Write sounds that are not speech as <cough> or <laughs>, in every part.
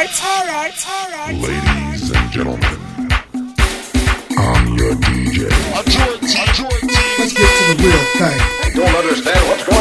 right, all right, all right. Ladies and gentlemen, I'm your DJ. Enjoy, enjoy. Let's get to the real thing. I don't understand what's going on.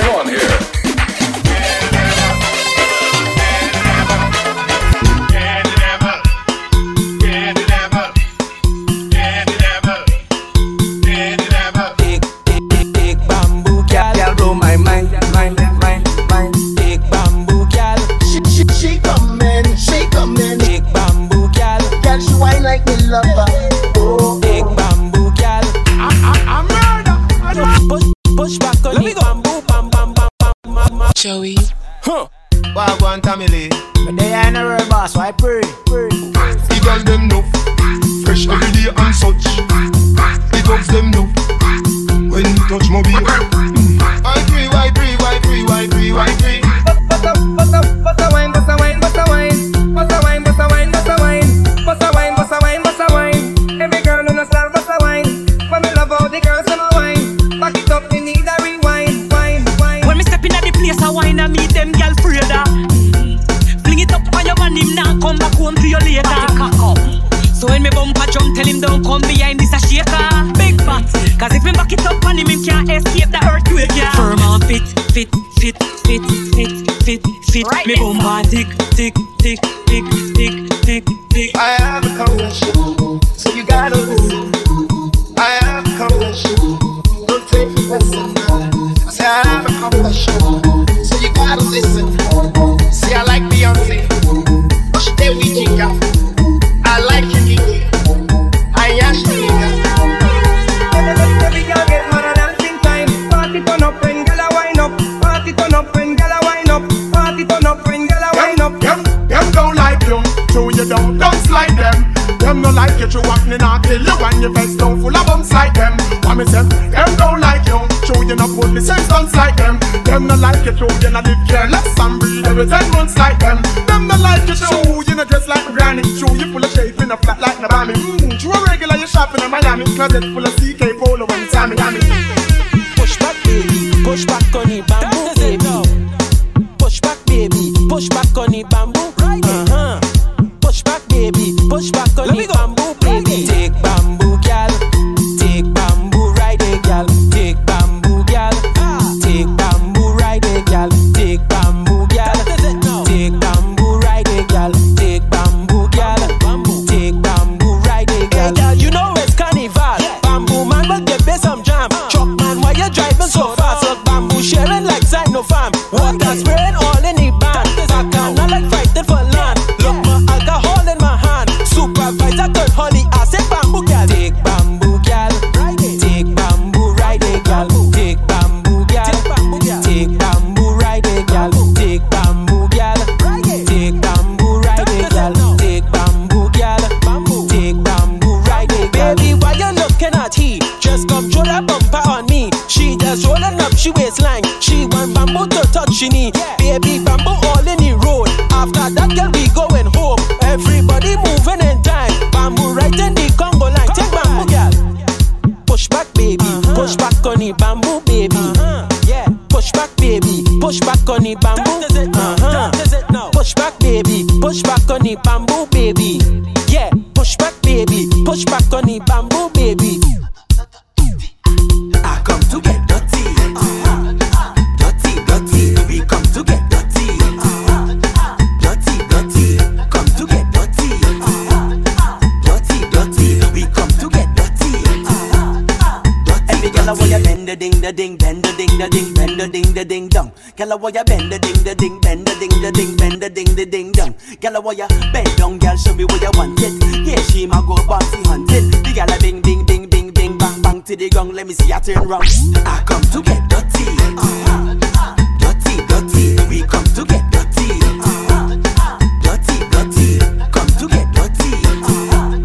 the ding, bend the ding, the ding dong. Girl, I want ya bend down, girl, show me what you want it. Yeah, she my go bossy hunted. The girl, I bing, bing, bing, bing, bing, bang, bang to the gong. Let me see ya turn round. I come to get dirty, uh-huh. dirty, dirty. We come to get dirty, uh-huh. dirty, dirty. Come to get dirty, uh-huh.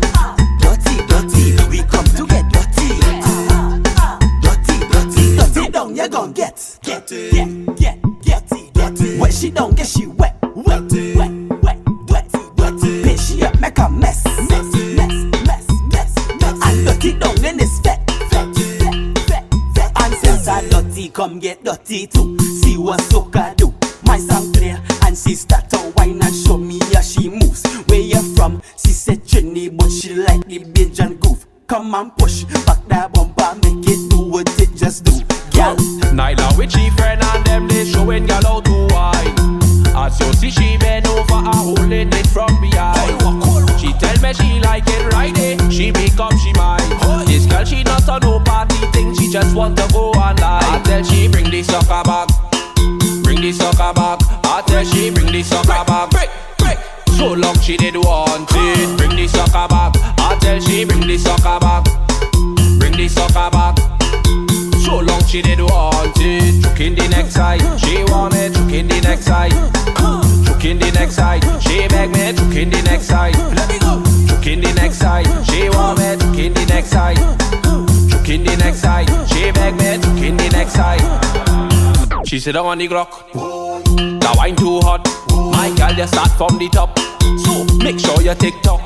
dirty, dirty. We come to get dirty, uh-huh. dirty, dirty. Dirty down, you gon' get, get, get she don't get she wet, wet, wet, wet, wet, wet. Bitch, she up, make a mess, mess, mess, mess, mess. mess. I look it down and it's fat, fat, fat, fat, fat. And since I dirty, come get dirty too. See what soca do. My song clear, and she start to whine and show me how she moves. Where you from? She said Jenny, but she like the Benjamin groove. Come and push back that bumper, make it do what it just do, girl. Nyla with she friend and them they showing girl how to you see she bend over and holding it from behind. She tell me she like it right eh? She make up she mind. This girl she not on no party thing, she just want to go online. I tell she bring the sucker back, bring the sucker back. I tell she bring the sucker back. Break, break. So long she did want it, bring the sucker back. I tell she bring the sucker back, bring the sucker back. So long she did want it. Chook in the next side. She want me. Chook in the next side. Chook in the next side. She beg me. Chook in the next side. Let me go. Chook in the next side. She want me. Chook in the next side. Chook in the next side. She beg me. Chook in the next side. She sit down on the Glock. The wine too hot. My girl just start from the top. So make sure you take top.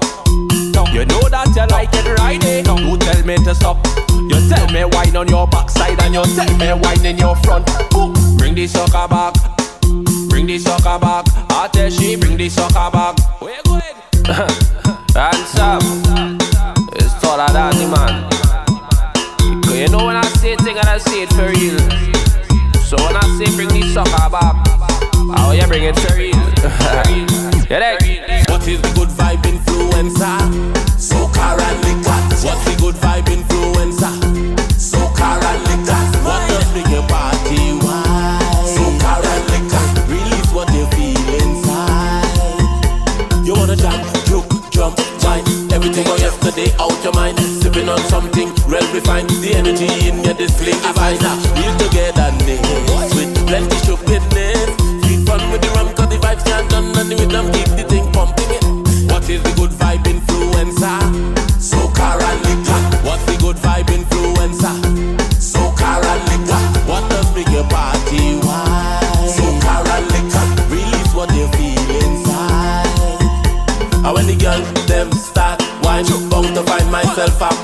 You know that you like it right eh? Don't tell me to stop. You tell me wine on your backside and you tell me wine in your front. Bring the sucker back. Bring the sucker back. I tell she bring the sucker back. Where you going? <laughs> Hands up. It's taller than the man. Because you know when I say it, thing and I say it for real. So when I say bring the sucker back, how you bring it for real? <laughs> you dig? What is the good vibe influencer? Soca and liquor. What's the good vibe influencer? Yesterday out your mind. Sipping on something real refined. The energy in your display divine. Real togetherness with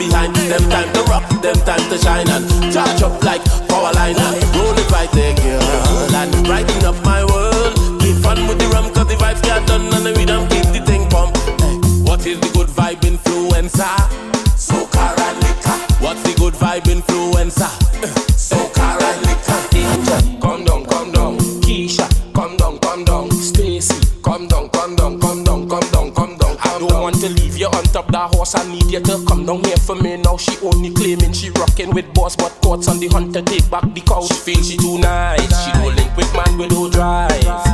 behind them. Time to rock, them time to shine and charge up like want to leave you on top that horse. I need you to come down here for me now. She only claiming she rocking with boss, but thoughts on the hunter take back the cow. She feel she too nice. She don't link with man with no drive.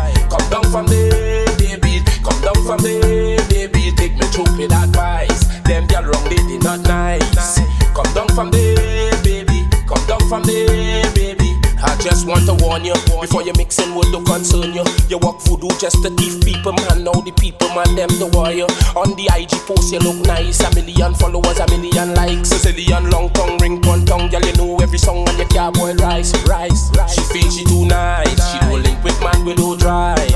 Warn you before you mixing would to concern you. You walk voodoo just to thief people, man. Now the people, man, them the warrior. On the IG post, you look nice. A million followers, a million likes. Zillion long tongue, ring one tongue. Girl, you know every song on your car, boy, rise, rise, rise. She feels she too nice. She don't link with man with no drive.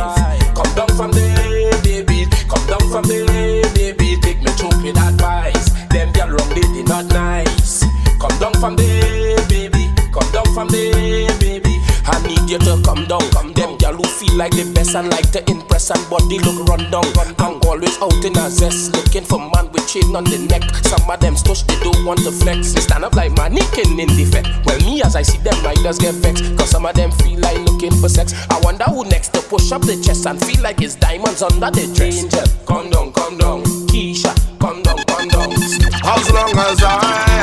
Like the best and like to impress and body look run down. I'm always out in a zest, looking for man with chain on the neck. Some of them stush, they don't want to flex. They stand up like mannequin in the fete. Well, me as I see them, I just get vexed. Cause some of them feel like looking for sex. I wonder who next to push up the chest and feel like it's diamonds under the dress. Angel, come down, come down. Keisha, come down, come down. As long as I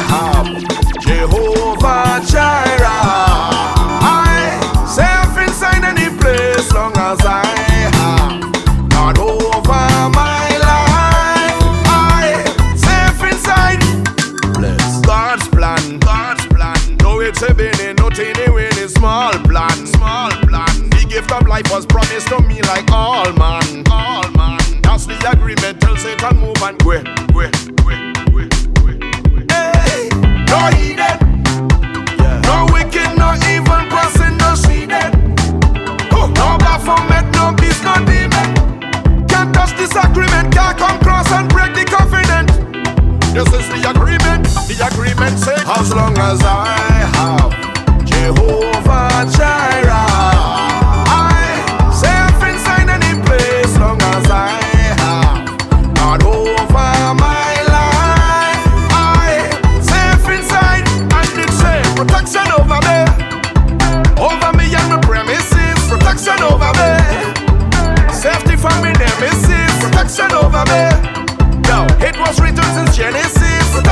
life was promised to me like all man, all man. That's the agreement. Tell Satan move and go, go, go, go, go. Hey, no heathen, no wicked, no evil person, no seeded. Oh, no Baphomet, no beast, no demon. Can't touch this agreement, can't come cross and break the covenant. This is the agreement. The agreement says, as long as I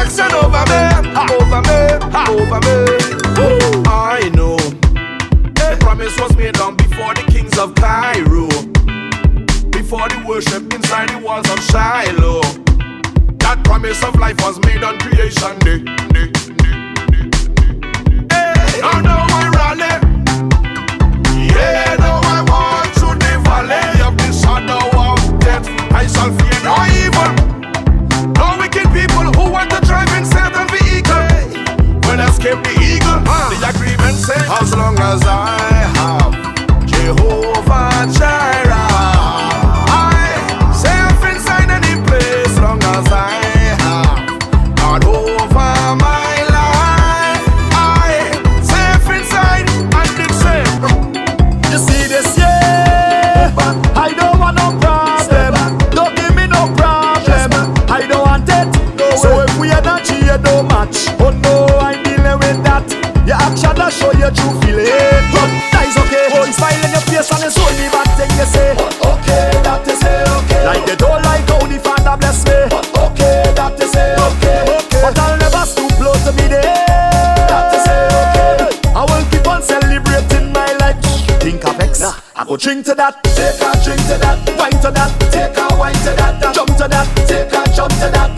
Jackson over me, over me, over me. I know. The promise was made long before the kings of Cairo, before the worship inside the walls of Shiloh. That promise of life was made on creation day. hey, I know I rally. Yeah. Escape the eagle. Ah. The agreement says, as long as I that show your true feeling. But eh? that is okay. Oh, you smile in your face and it's only bad thing you say. But okay, that is it, okay. Like they don't like how the father bless me. But okay, that is it, okay. okay. But I'll never stoop low to be there. That is it, okay. I will keep on celebrating my life. Think of X. I go drink to that, take a drink to that, wine to that, take a wine to that, jump to that, take a jump to that,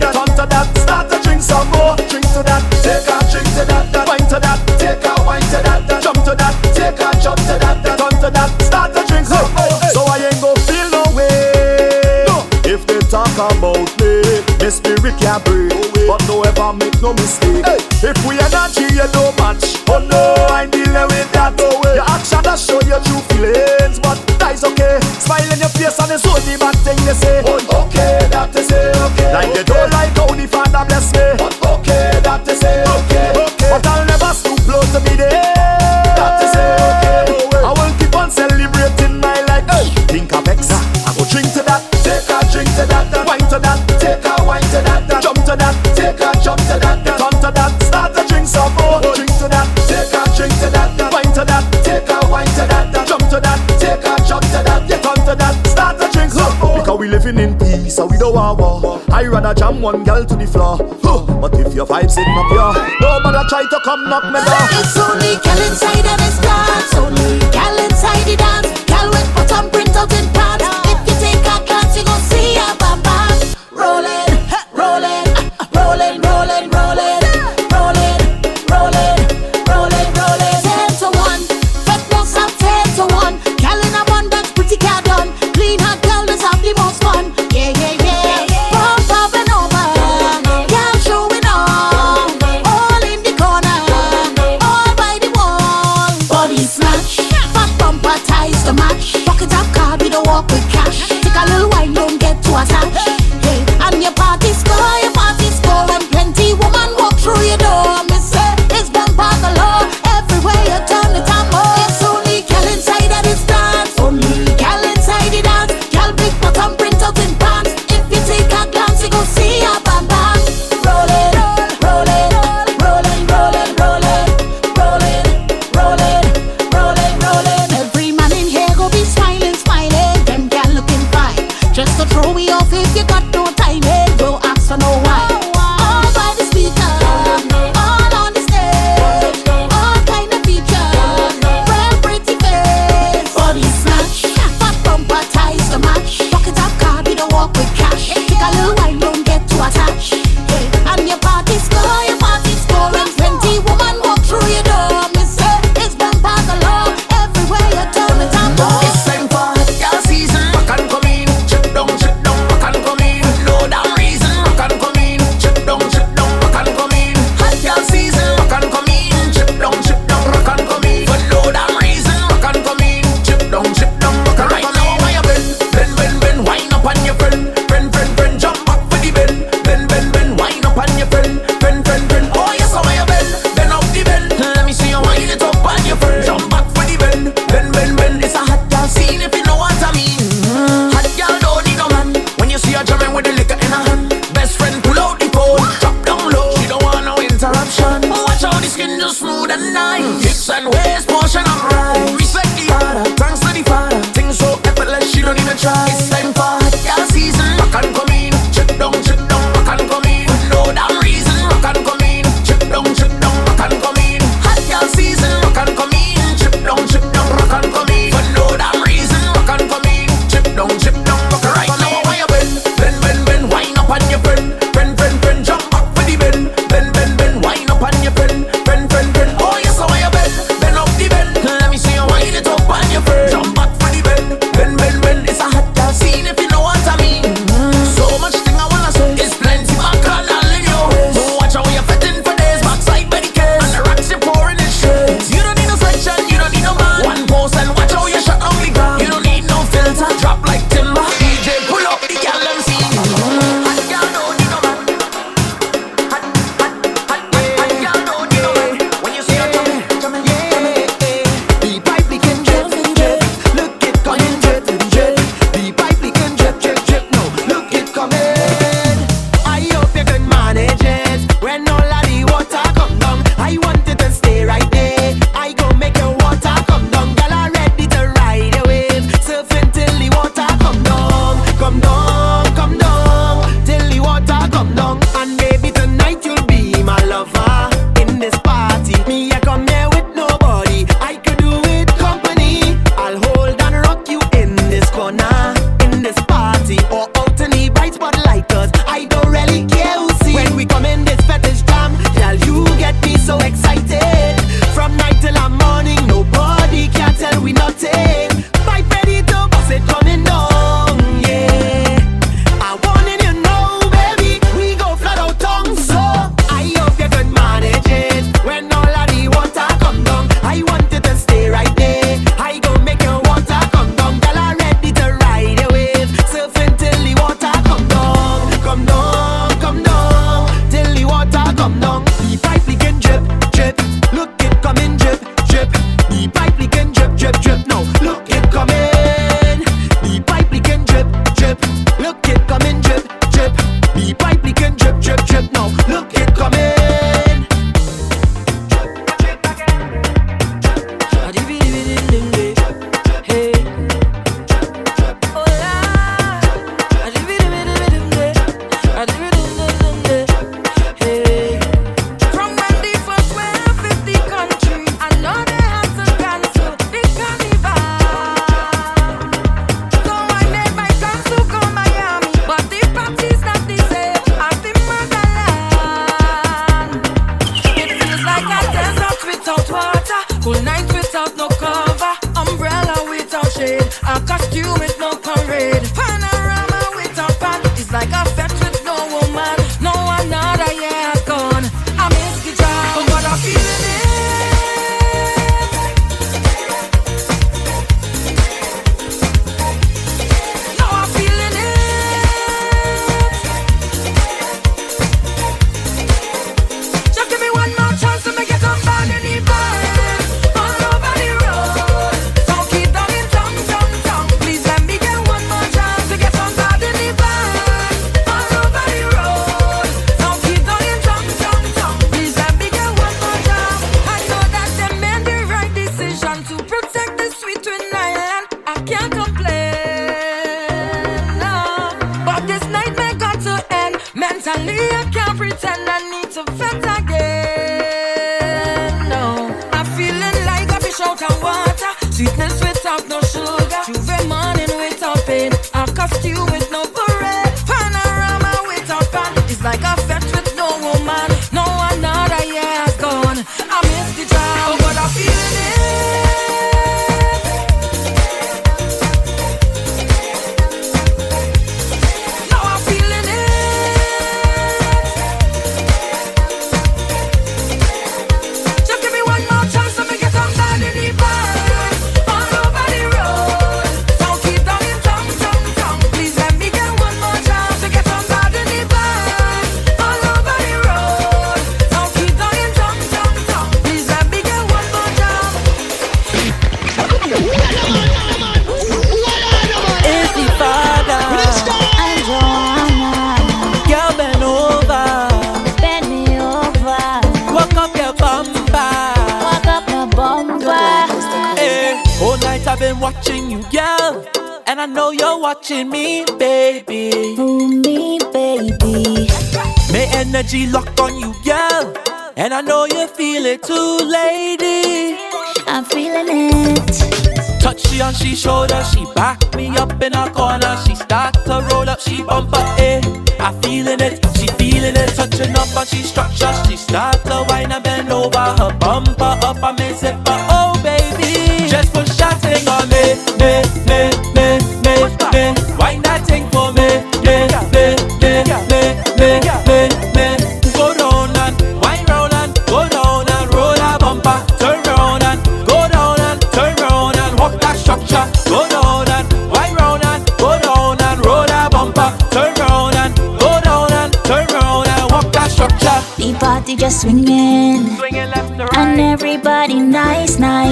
jump to that, turn to that, start to drink more. So I ain't go feel no way. If they talk about me, my spirit can't break. But no ever make no mistake. If we are not here, no match. Oh no, I'm dealing with that. No way. Your action that show your true feelings, but that is okay. Smile in your face and it's only bad thing they say. Oh, wine to that. Jump to that. Take a jump to that. Turn to that. Start to drink some more. Because we living in peace, so we don't want war. I rather jam one girl to the floor. Huh. But if your vibes in up here, nobody try to come knock me door. It's only gal inside it's dance. Only gal inside the dance. Gal with bottom print out in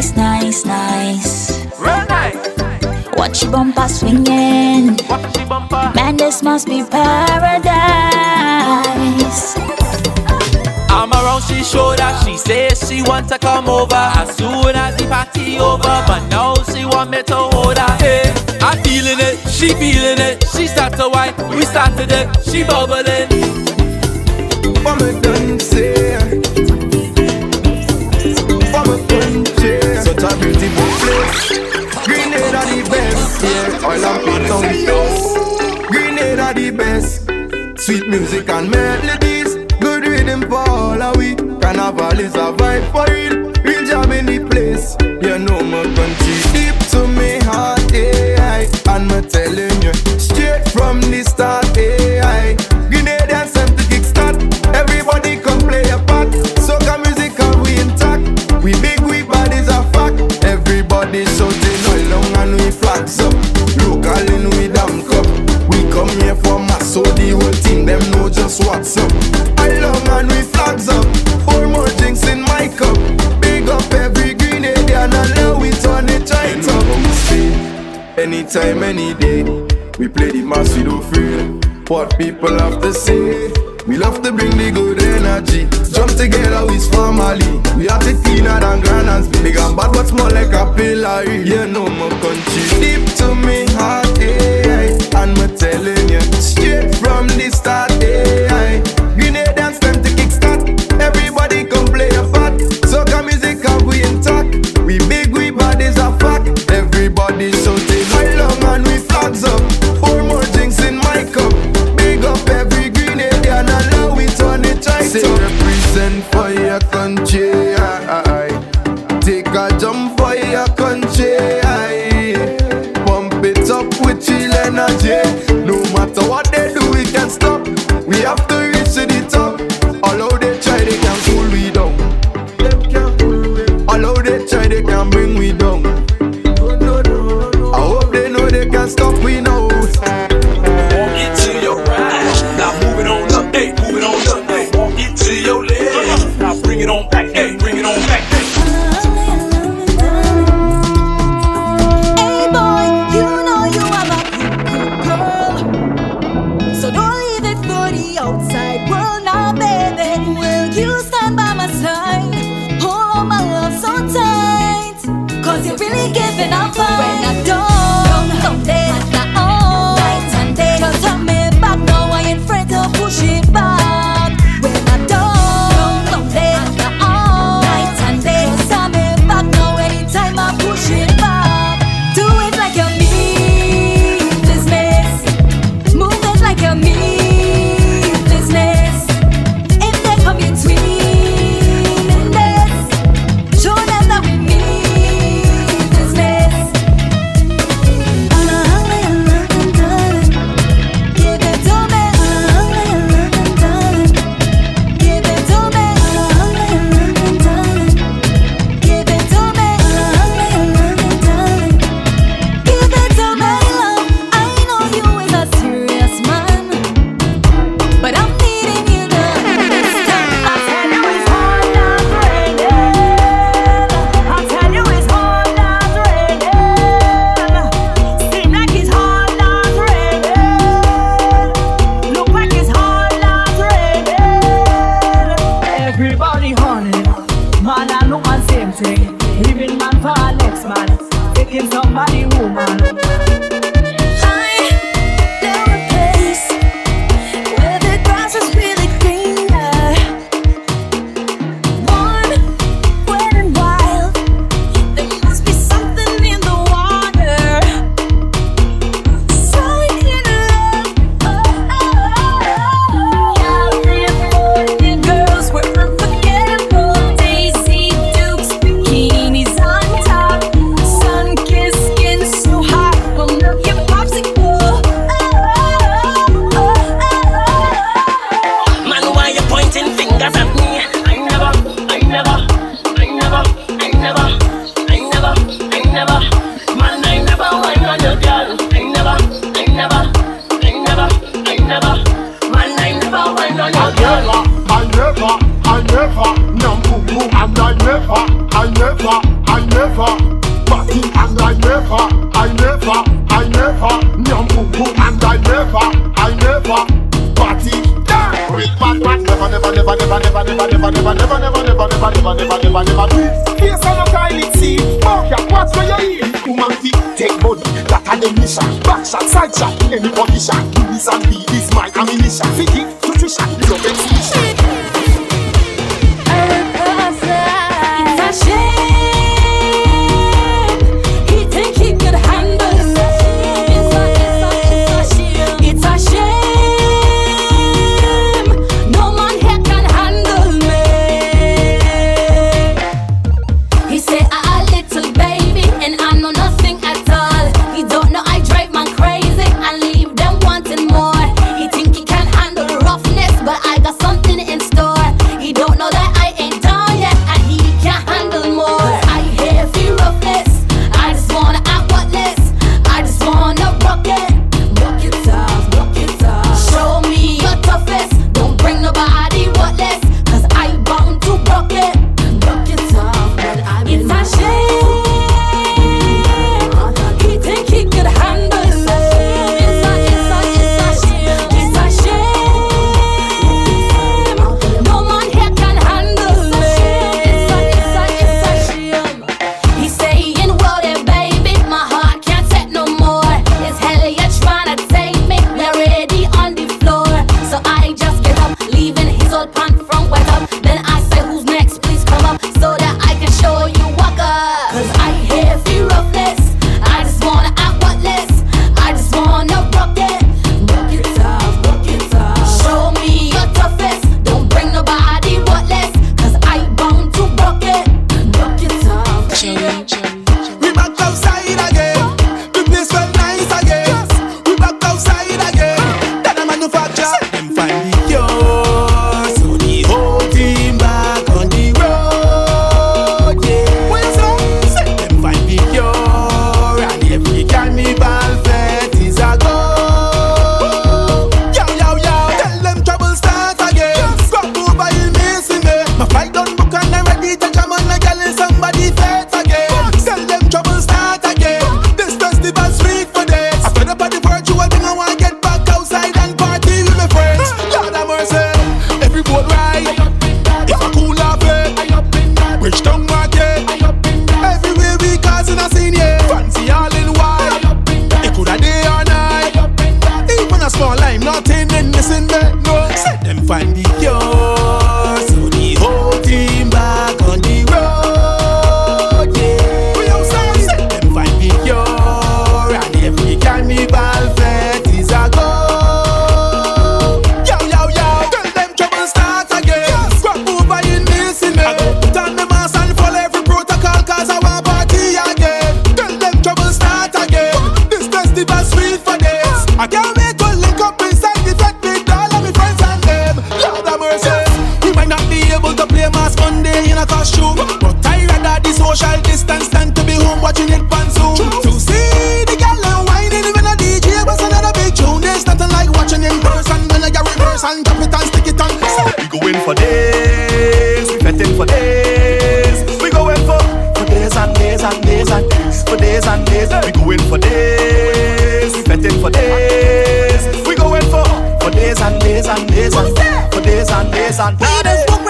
nice, nice, nice. Real nice. Watch your bumper swinging. Watch your bumper. Man, this must be paradise. I'm around, she showed up. She says she wants to come over as soon as the party over, but now she want me to hold her. Hey, I'm feeling it, she feeling it. She start to whine, we started it, she bubbling. Woman, don't say. oil and paint on the face. Grenada the best. Sweet music and melodies. Good rhythm for all of we. Carnival is a vibe for real. Real job in the place. You know my country deep to me heart, yeah. And me telling you, straight from the start. anytime, any day. We play the mass, we don't fear what people have to say. We love to bring the good energy. Jump together with family. We are the cleaner than grand and big and bad, but more like a pillar. You no more country deep to me heart, eh, and me telling you straight from the start. a Monday in a costume. But I rather the social distance than to be home watching it on Zoom. To see the girl and whining even a DJ was another big tune. There's nothing like watching in person when I get reverse and drop it and stick it on. So we in for days, we betting for days. We go in for for days and days and days and days for days and days. We go in for days, we betting for days. We go in for for days and days and days and for days and days and days.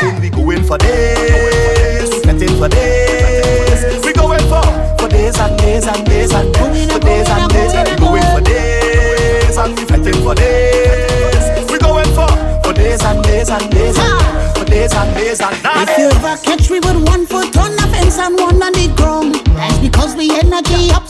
for days, nothing for days, We going for for days and days and days and days, for days and days. We going for days and we fighting for days. We going for for days and days and days and for days and days and. If you ever catch me with one foot on the fence and one on the ground, that's because we energy up.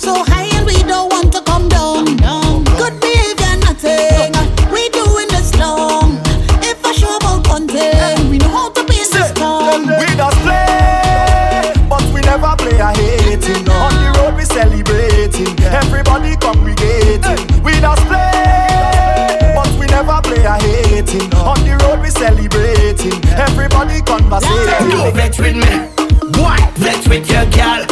Go fete with me. Boy, fete with your gal.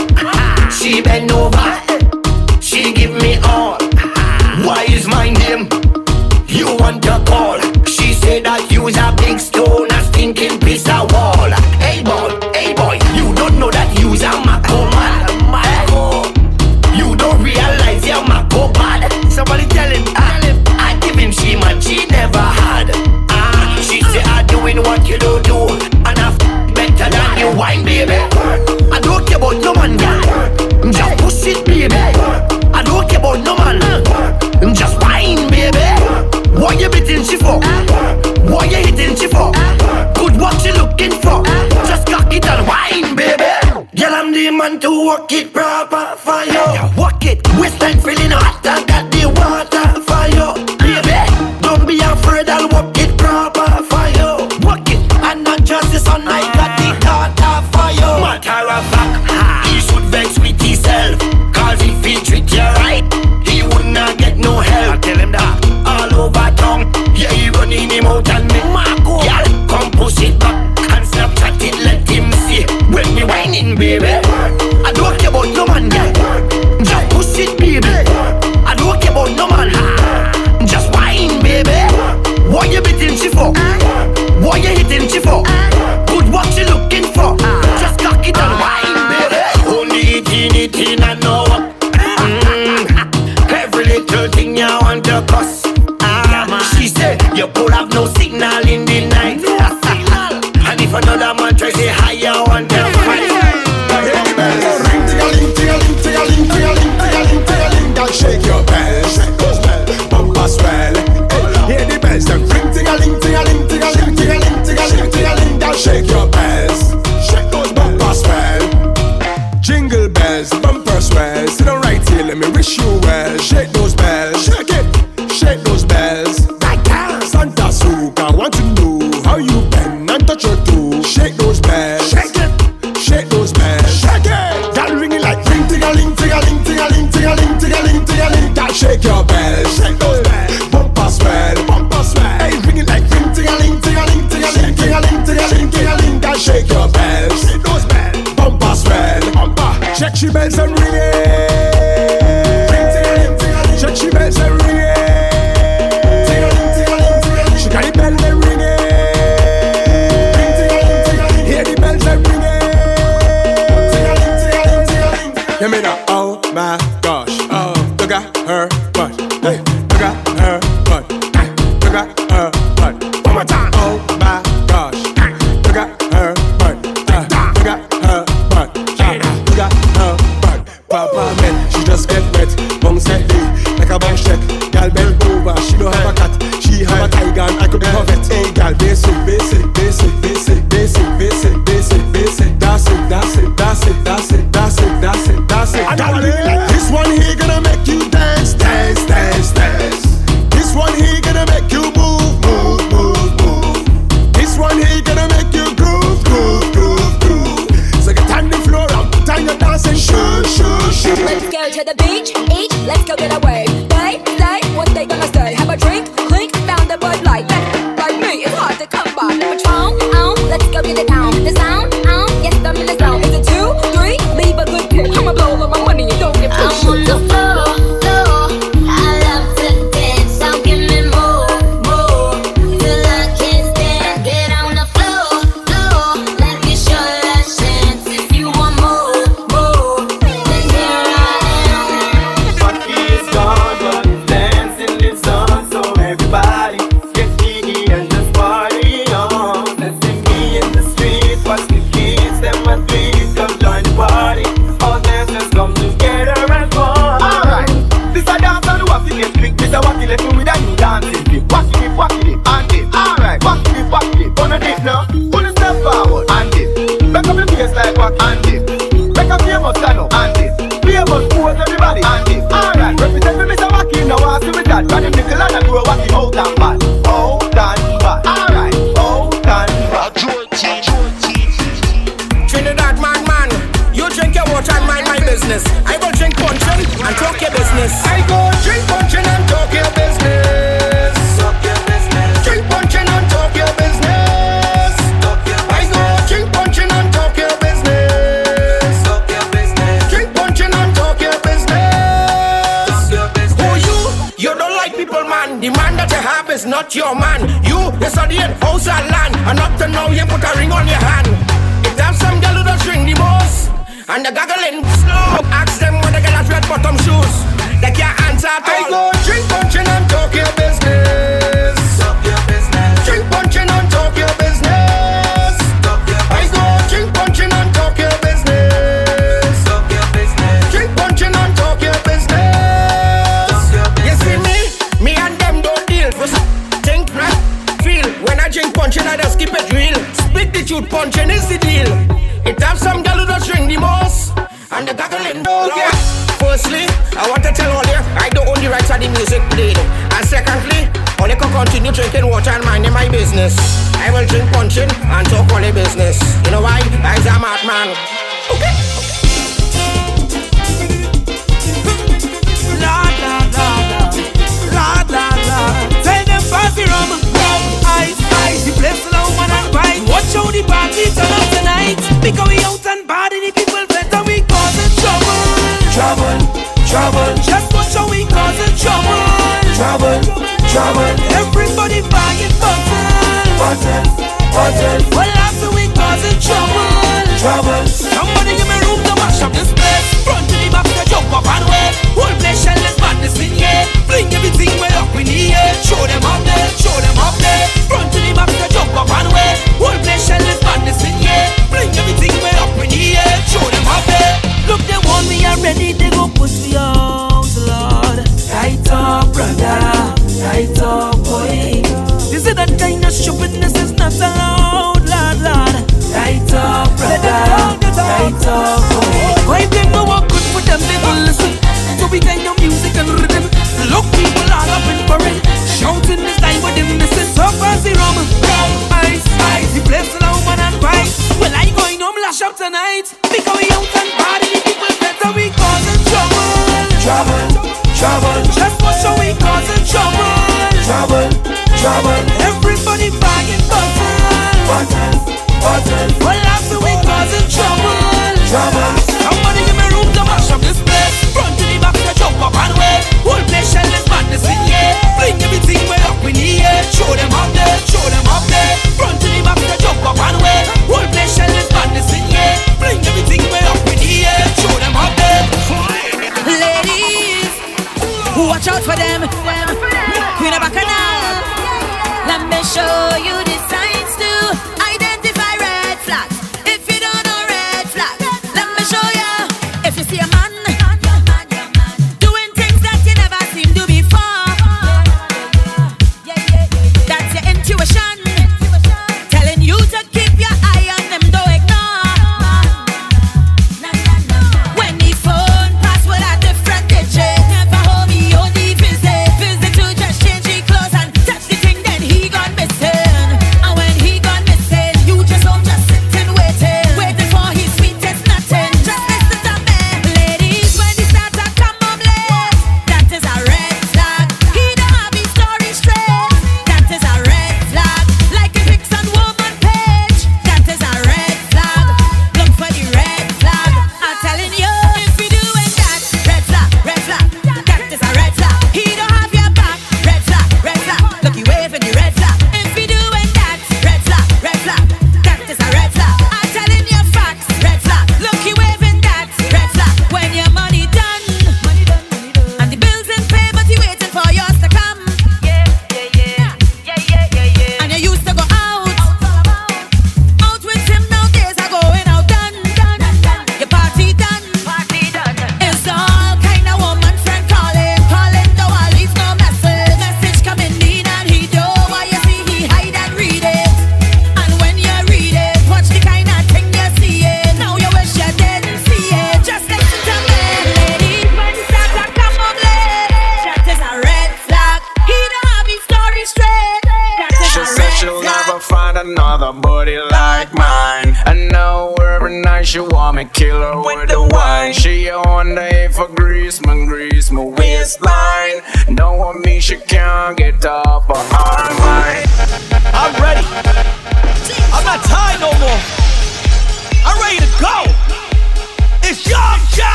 She bends and reggae.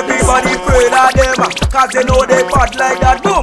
Everybody afraid of them, cause they know they bad like that. Boom.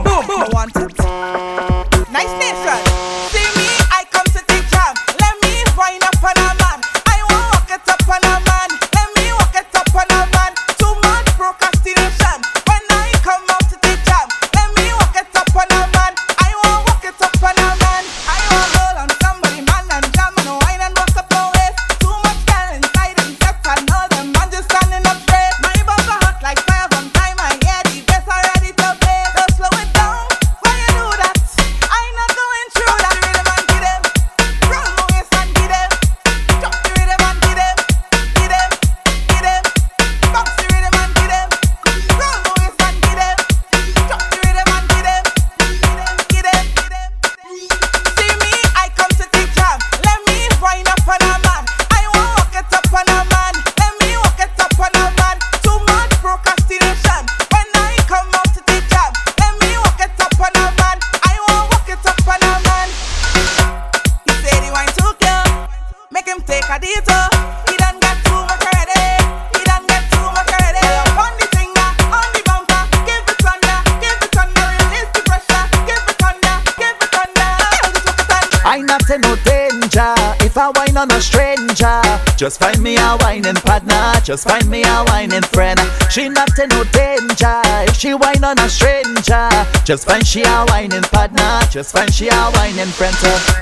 Just find me a wining partner, just find me a wining friend. She not in no danger if she wine on a stranger. Just find she a wining partner, just find she a wining friend. So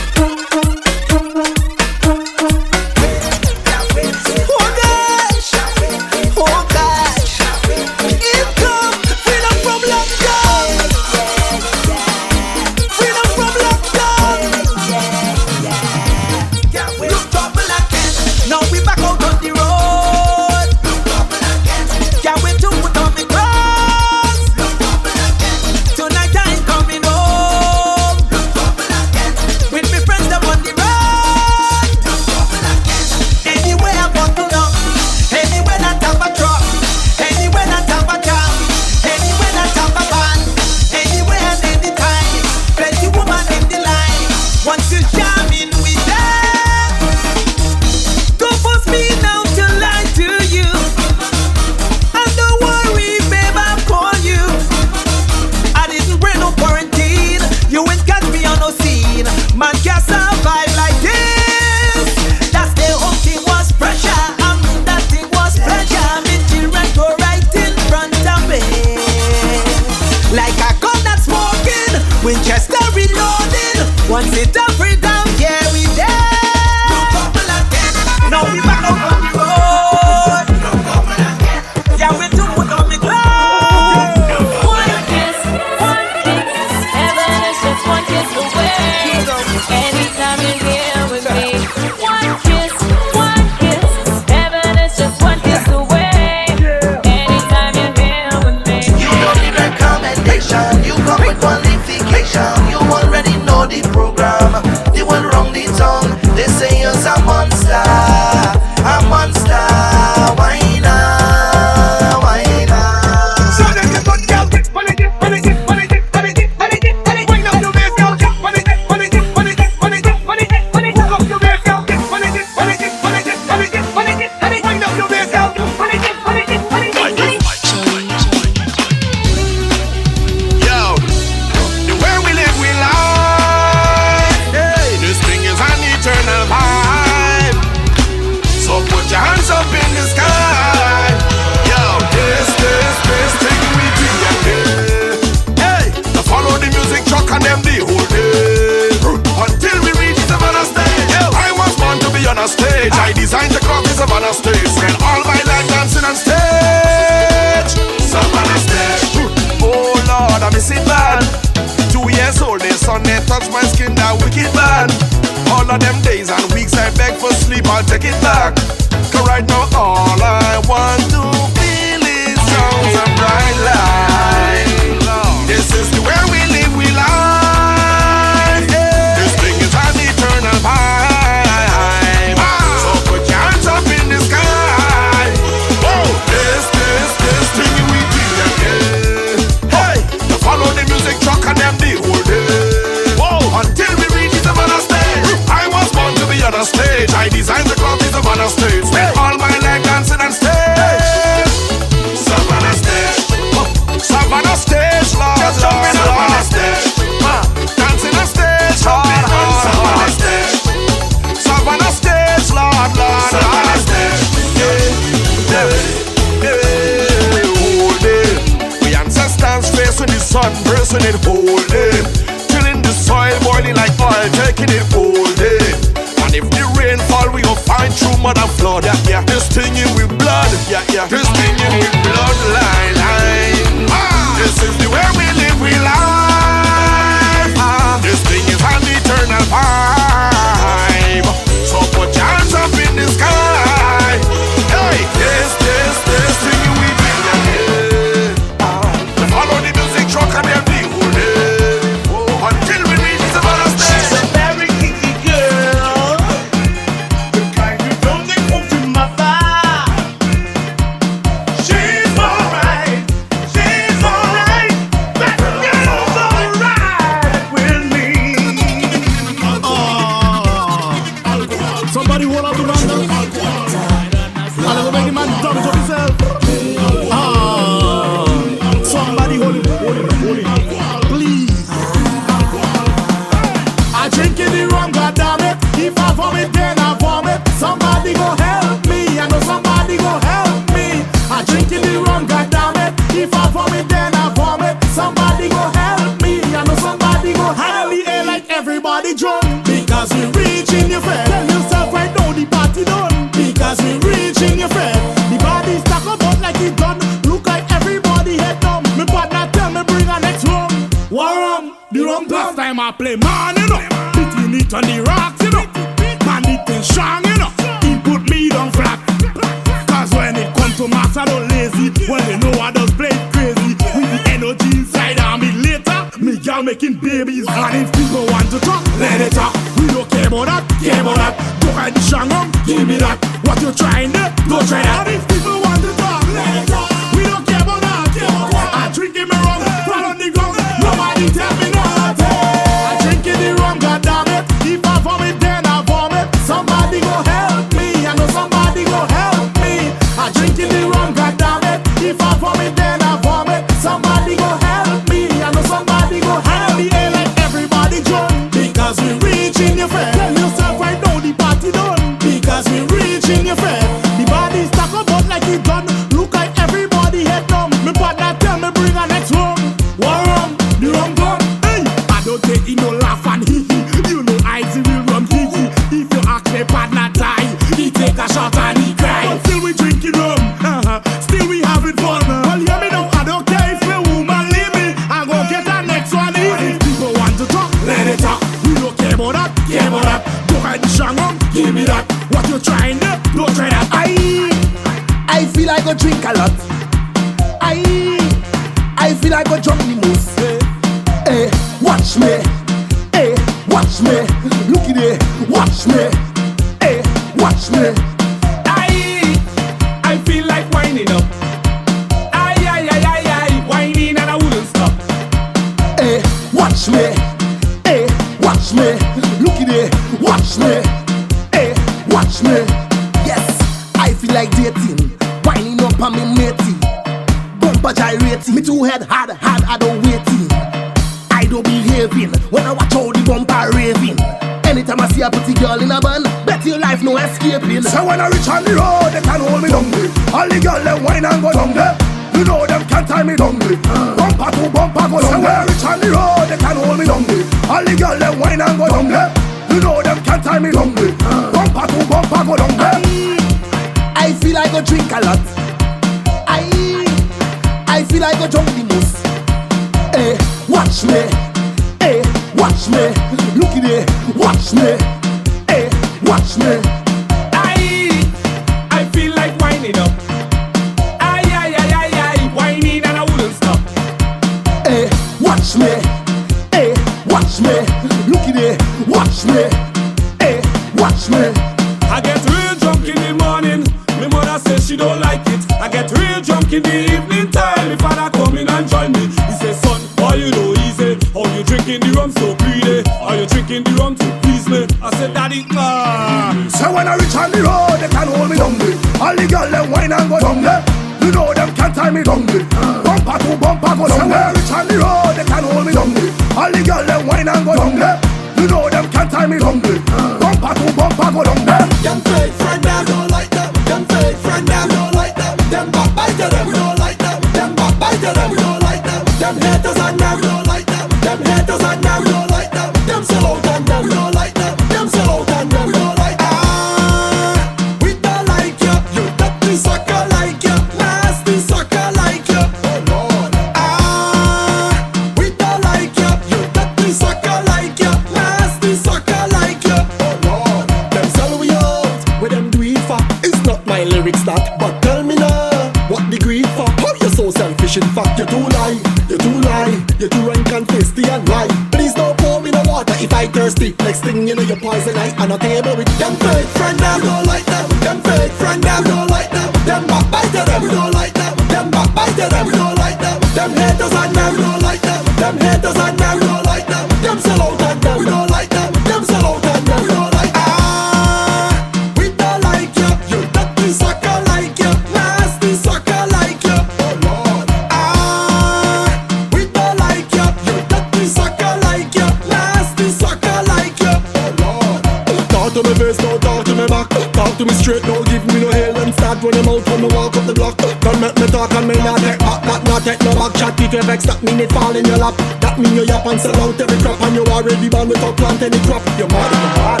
to me face, don't talk to me back. Talk to me straight, don't give me no hell and sad when I'm out when me walk up the block. Don't make me talk and me not take back, not not take no back chat. If you vex, that mean it fall in your lap. That mean you yap and sell out every crop and you already born without plant any crop. You're mad, you're mad.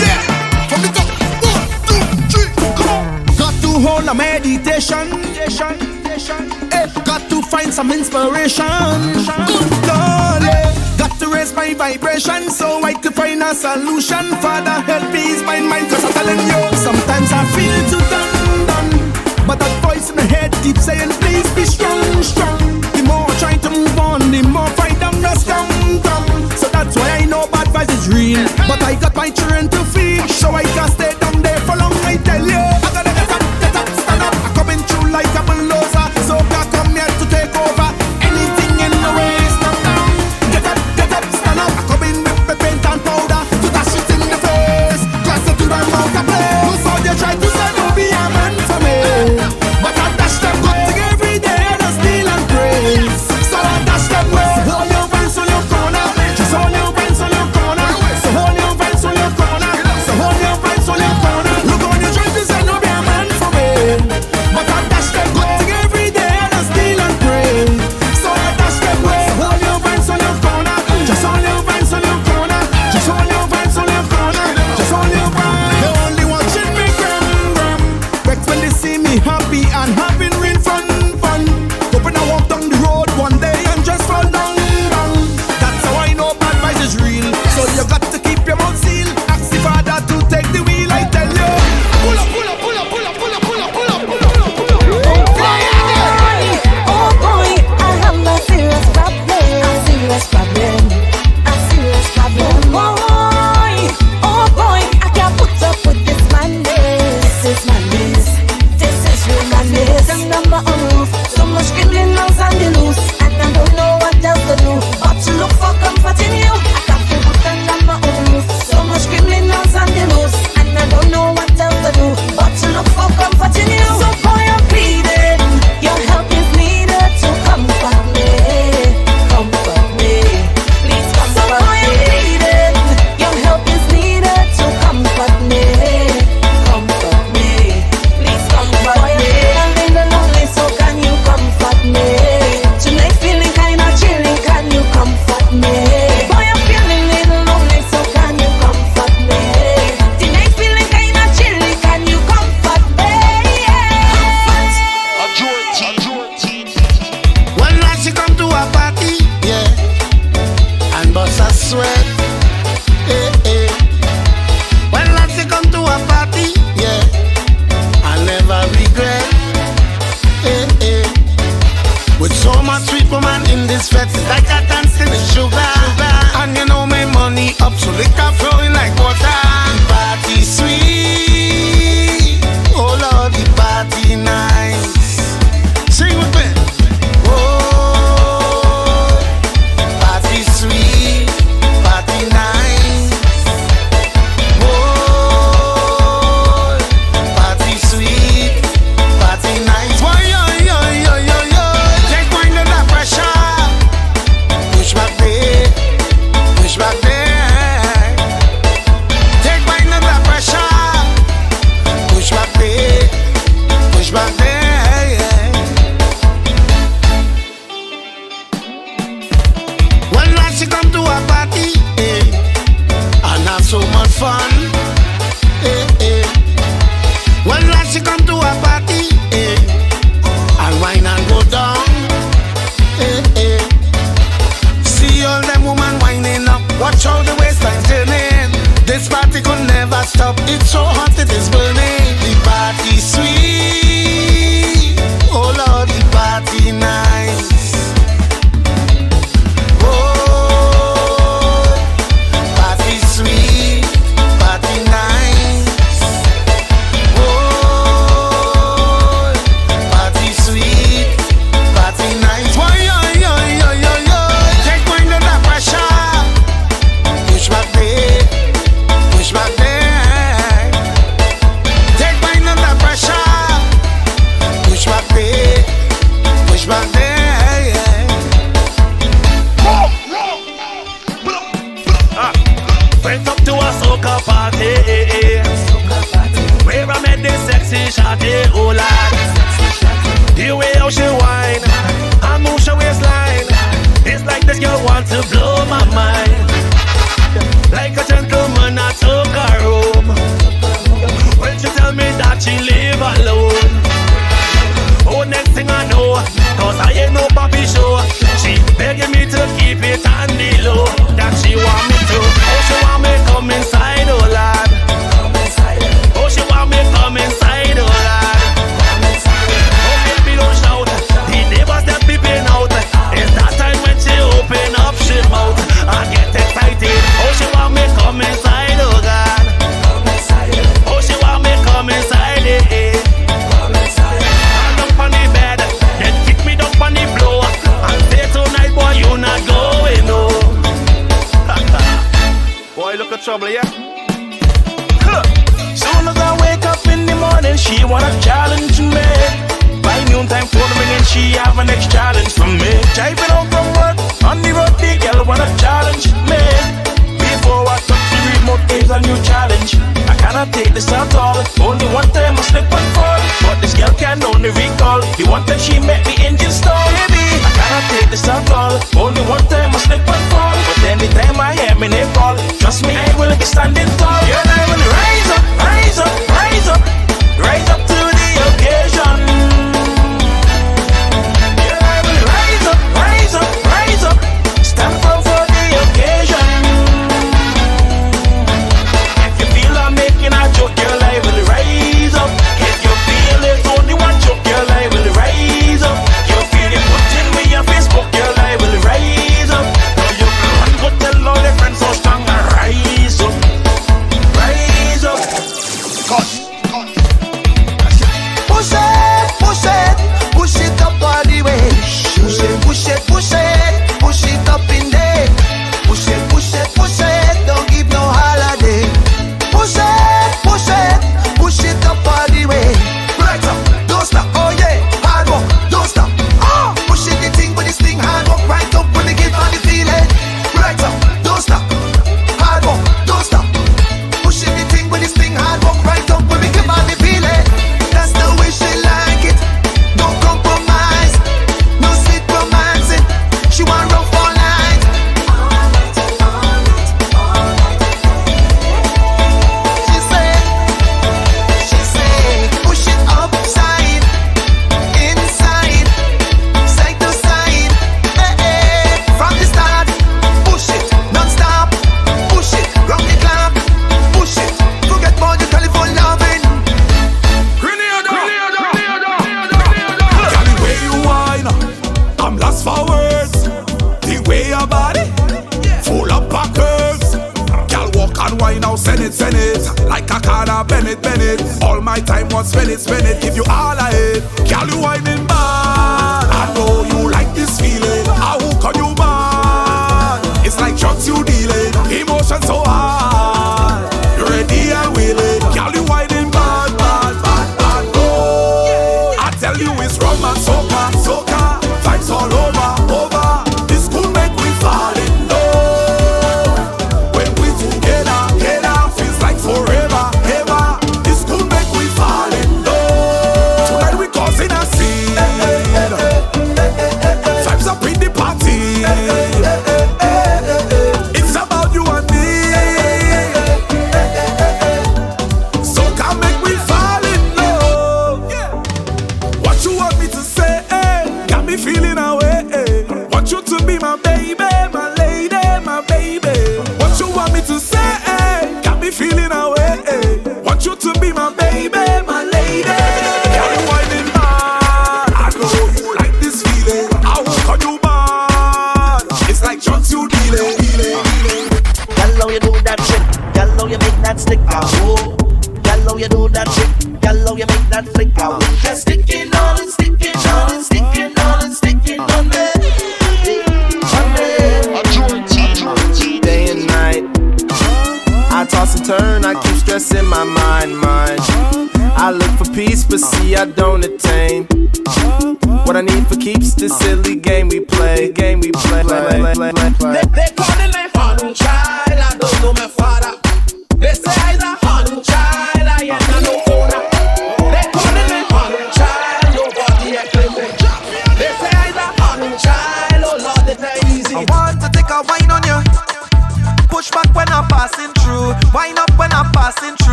Yeah, one, two, three, come. Got to hold a meditation. meditation. Hey, got to find some inspiration. Good increase my vibration so I could find a solution. Father, help me ease my mind, cause I'm telling you, sometimes I feel too done, done. But that voice in my head keeps saying, please be strong, strong. The more I try to move on, the more fight I'm just come, come. So that's why I know bad vibes is real. But I got my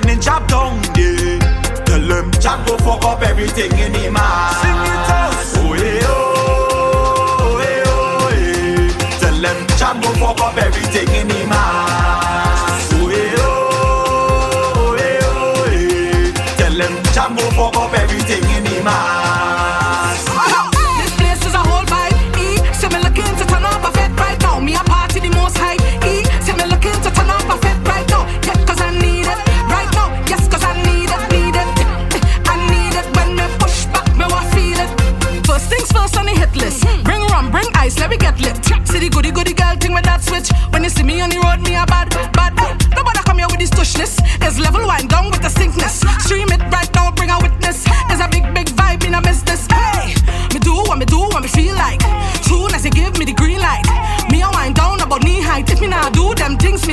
sending Jab down there. Tell them Jab go fuck up everything in the man. Sing it out. Oh hey oh, oh hey oh, yeah. Tell them Jab go fuck up everything in the man. Oh hey oh, oh hey oh, yeah. Tell them Jab go fuck up everything in the man.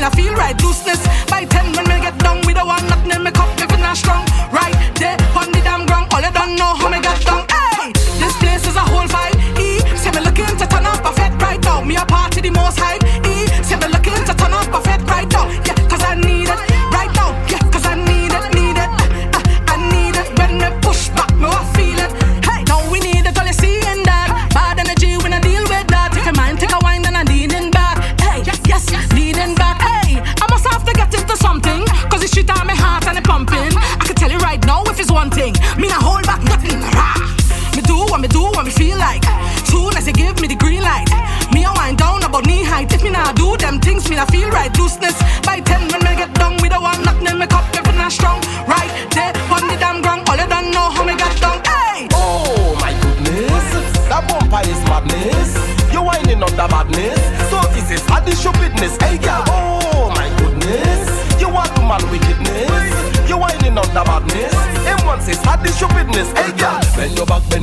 I feel right, looseness. By ten when we get down don't want nothing in me cup, me strong.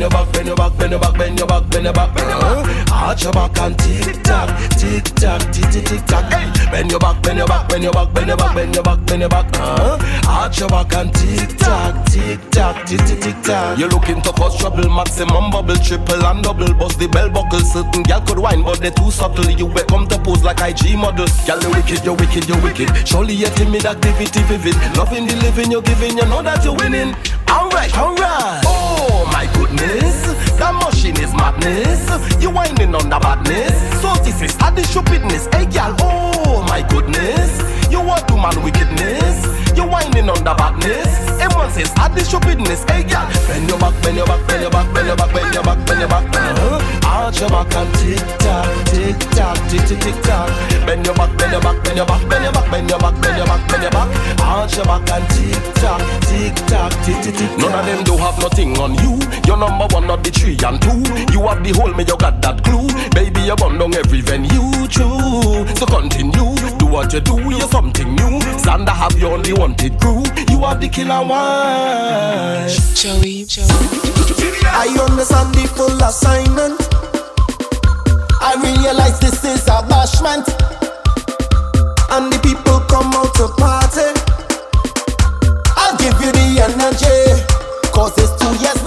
your back, bend your back, bend your back, bend your back, bend your back, bend your back. Arch your back and tick tock, tick tock, tick tick tick tock. Bend your back, bend your back, bend your back, bend your back, bend your back, bend your back. Arch your back and tick tock, tick tock, tick tick tick tock. You're looking to cause trouble, maximum bubble, triple and double. Bust the bell buckle, certain gal could wine, but they too subtle. You will come to pose like IG model. Gal, you wicked, you wicked, you wicked. Surely your timid activity vivid. Loving the living you're giving, you know that you're winning. Alright, alright. Oh my goodness, that machine is madness. You wining on the badness. So this is the stupidness. Hey girl, oh my goodness. You want to man wickedness. You wining on the badness. M1 says, add this stupidness. Hey, girl, bend your back, bend your back, bend your back, bend your back, bend your back, bend your back. Uh-huh. Arch your back and tick tock, tick tock, tick tick tick tock. Bend your back, bend your back, bend your back, bend your back, bend your back, bend your back, bend your back. Arch your back and tick tock, tick tock, tick tick tick. None of them do have nothing on you. You're number one, not the three and two. You have the whole, me you got that clue. Baby, you're born down every venue, true. So continue what you do, you're something new. Zander have your only wanted crew. You are the killer one. Joey, Joey. I understand the full assignment. I realize this is a bashment. And the people come out to party. I'll give you the energy. Cause it's two years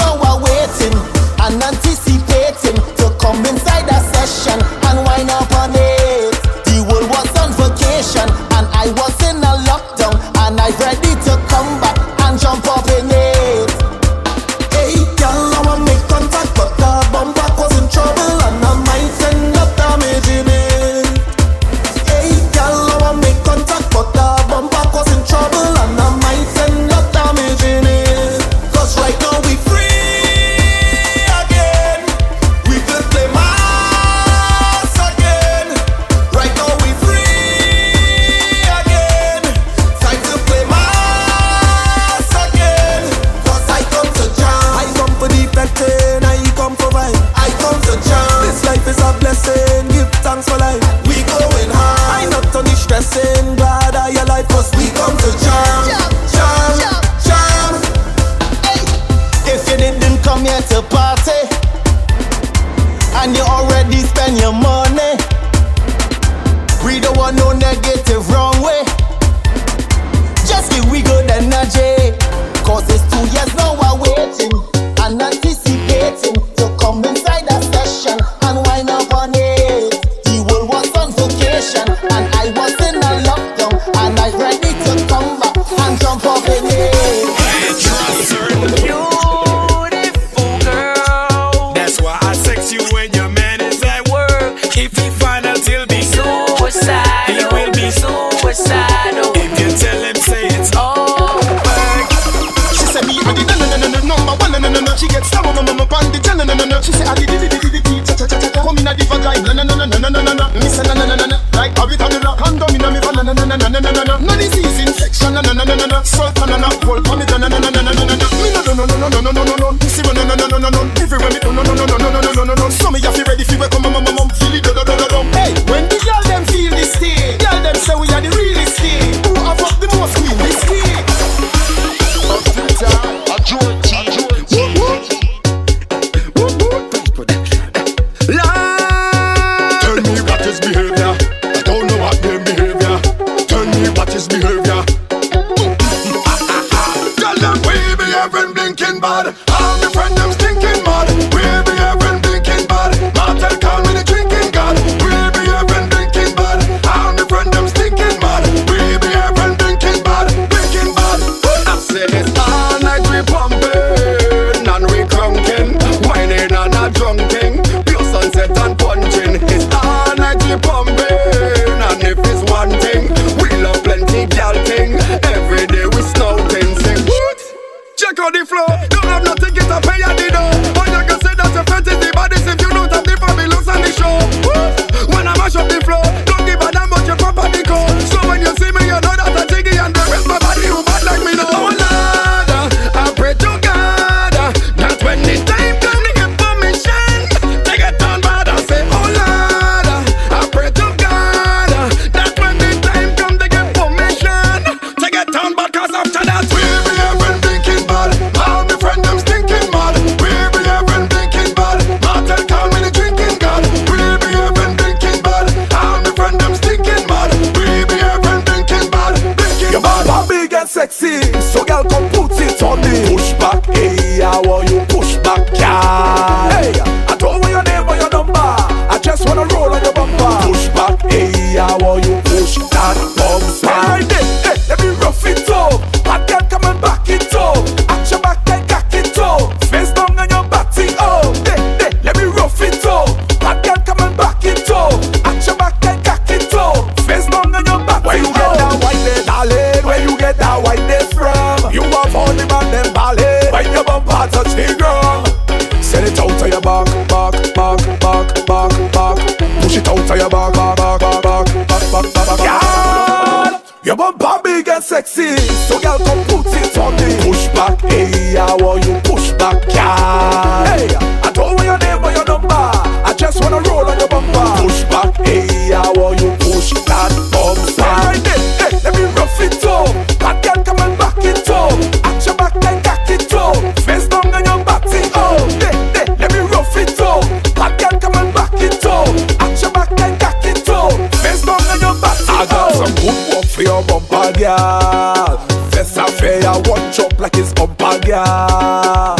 some good work for your bumper girl. First affair, watch up like it's bumper girl.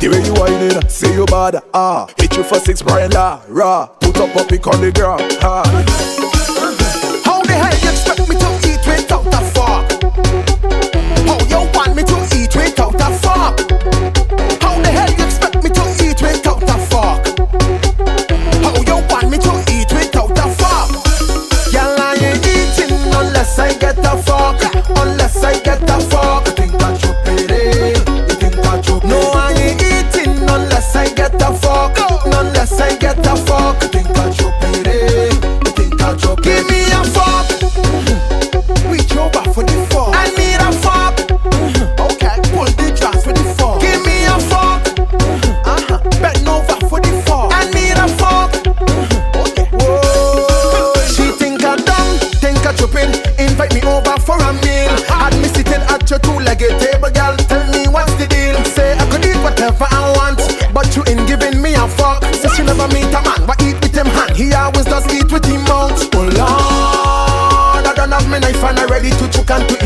The way you wining, say you bad, ah. Hit you for six, Brian Lara. Put up a pic on the ground, ah. How the hell you expect me to eat without a If I'm ready to chuck and to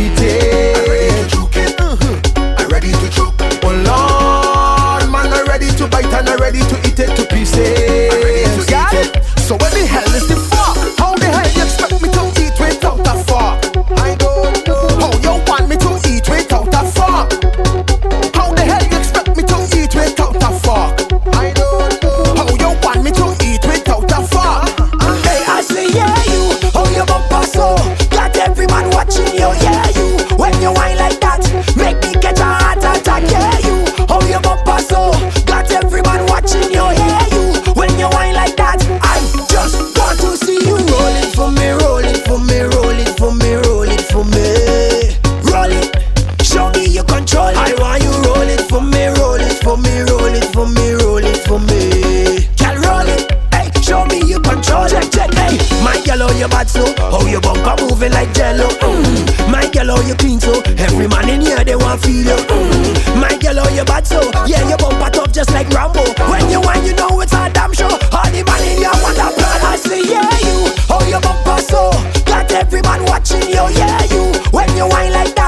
where they want feel you. Mm. My girl, oh you bad so, yeah you bump it up just like Rambo. When you want, you know it's a damn show. All the man in your wonder plan, I say yeah you. Oh you bump so, got every man watching you, yeah you. When you wine like that.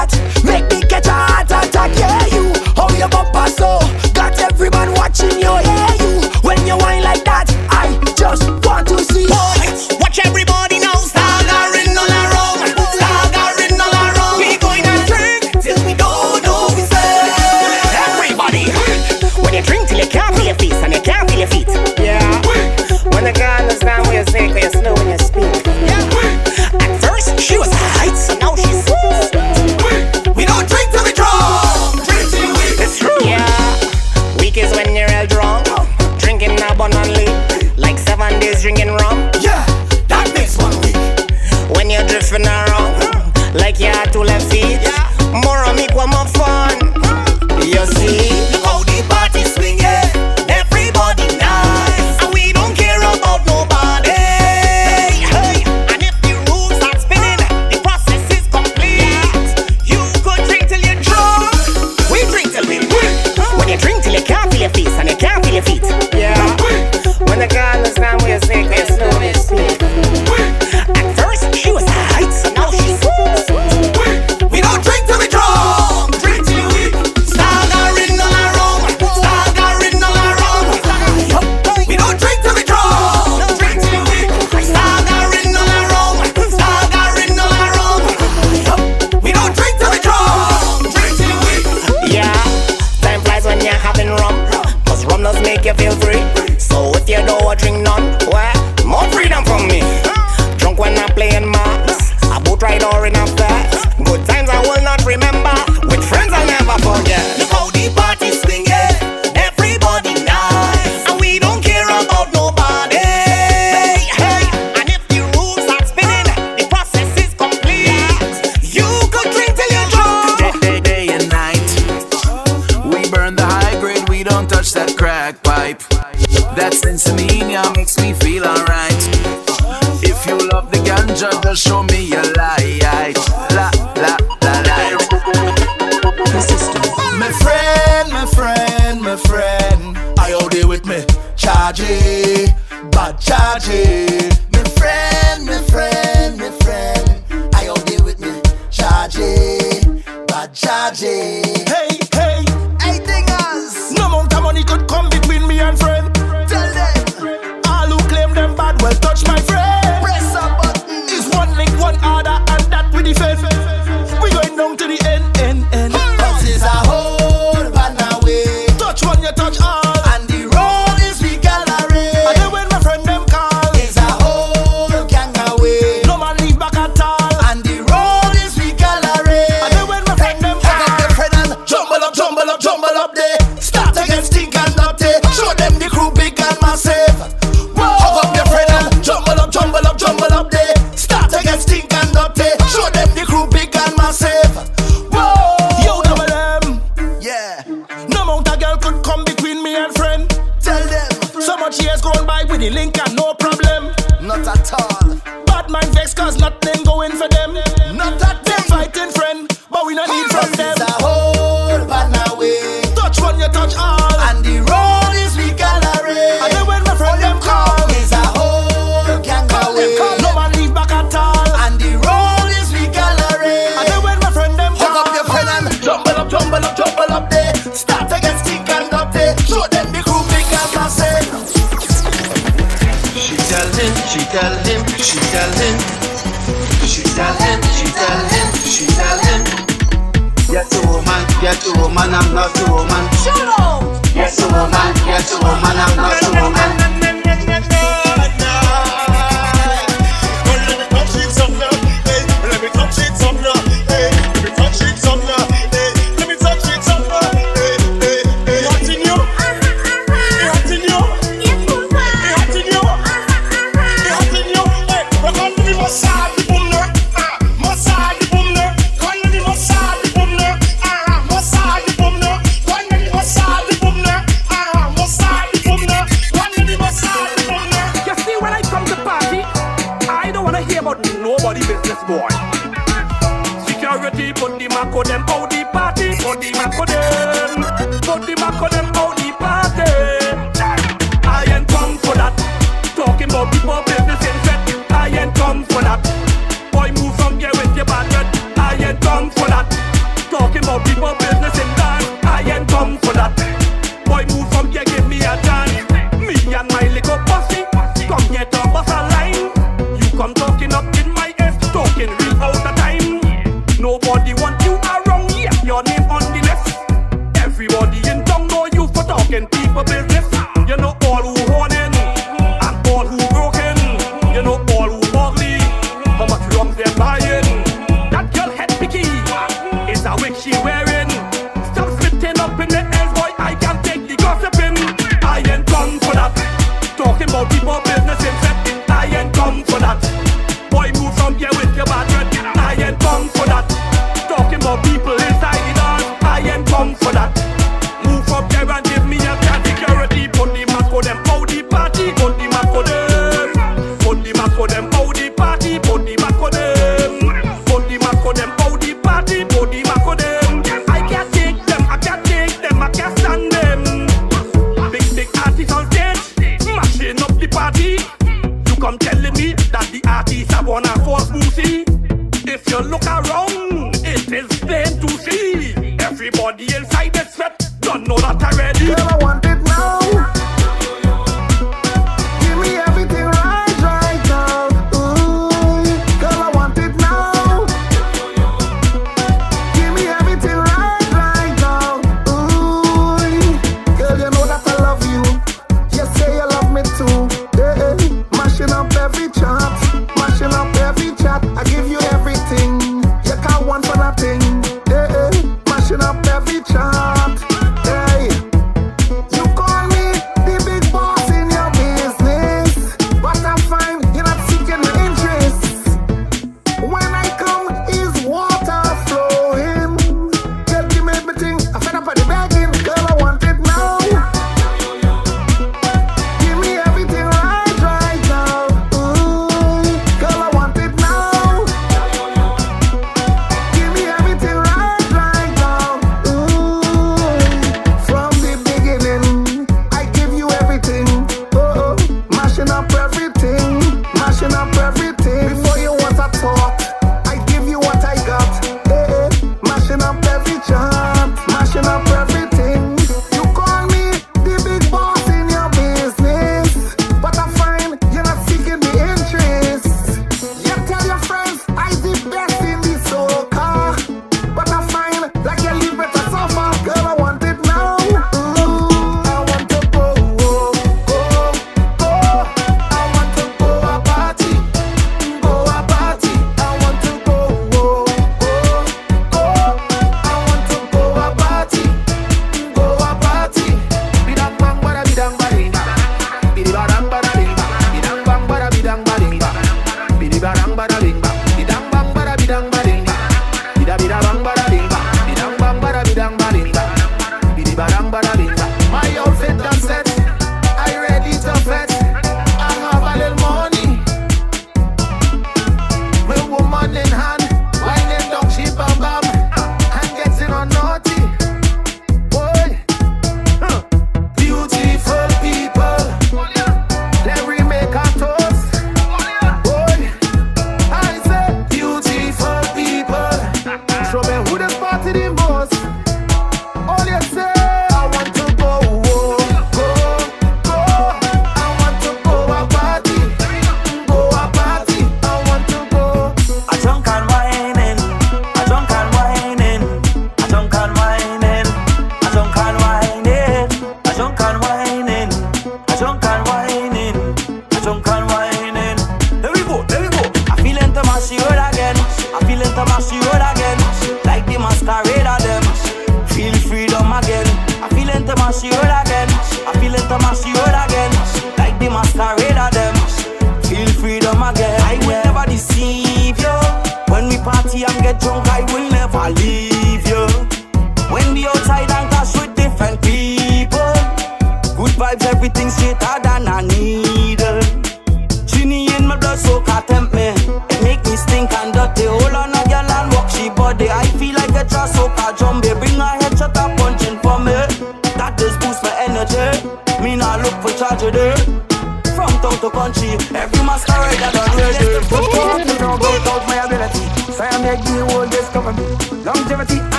for them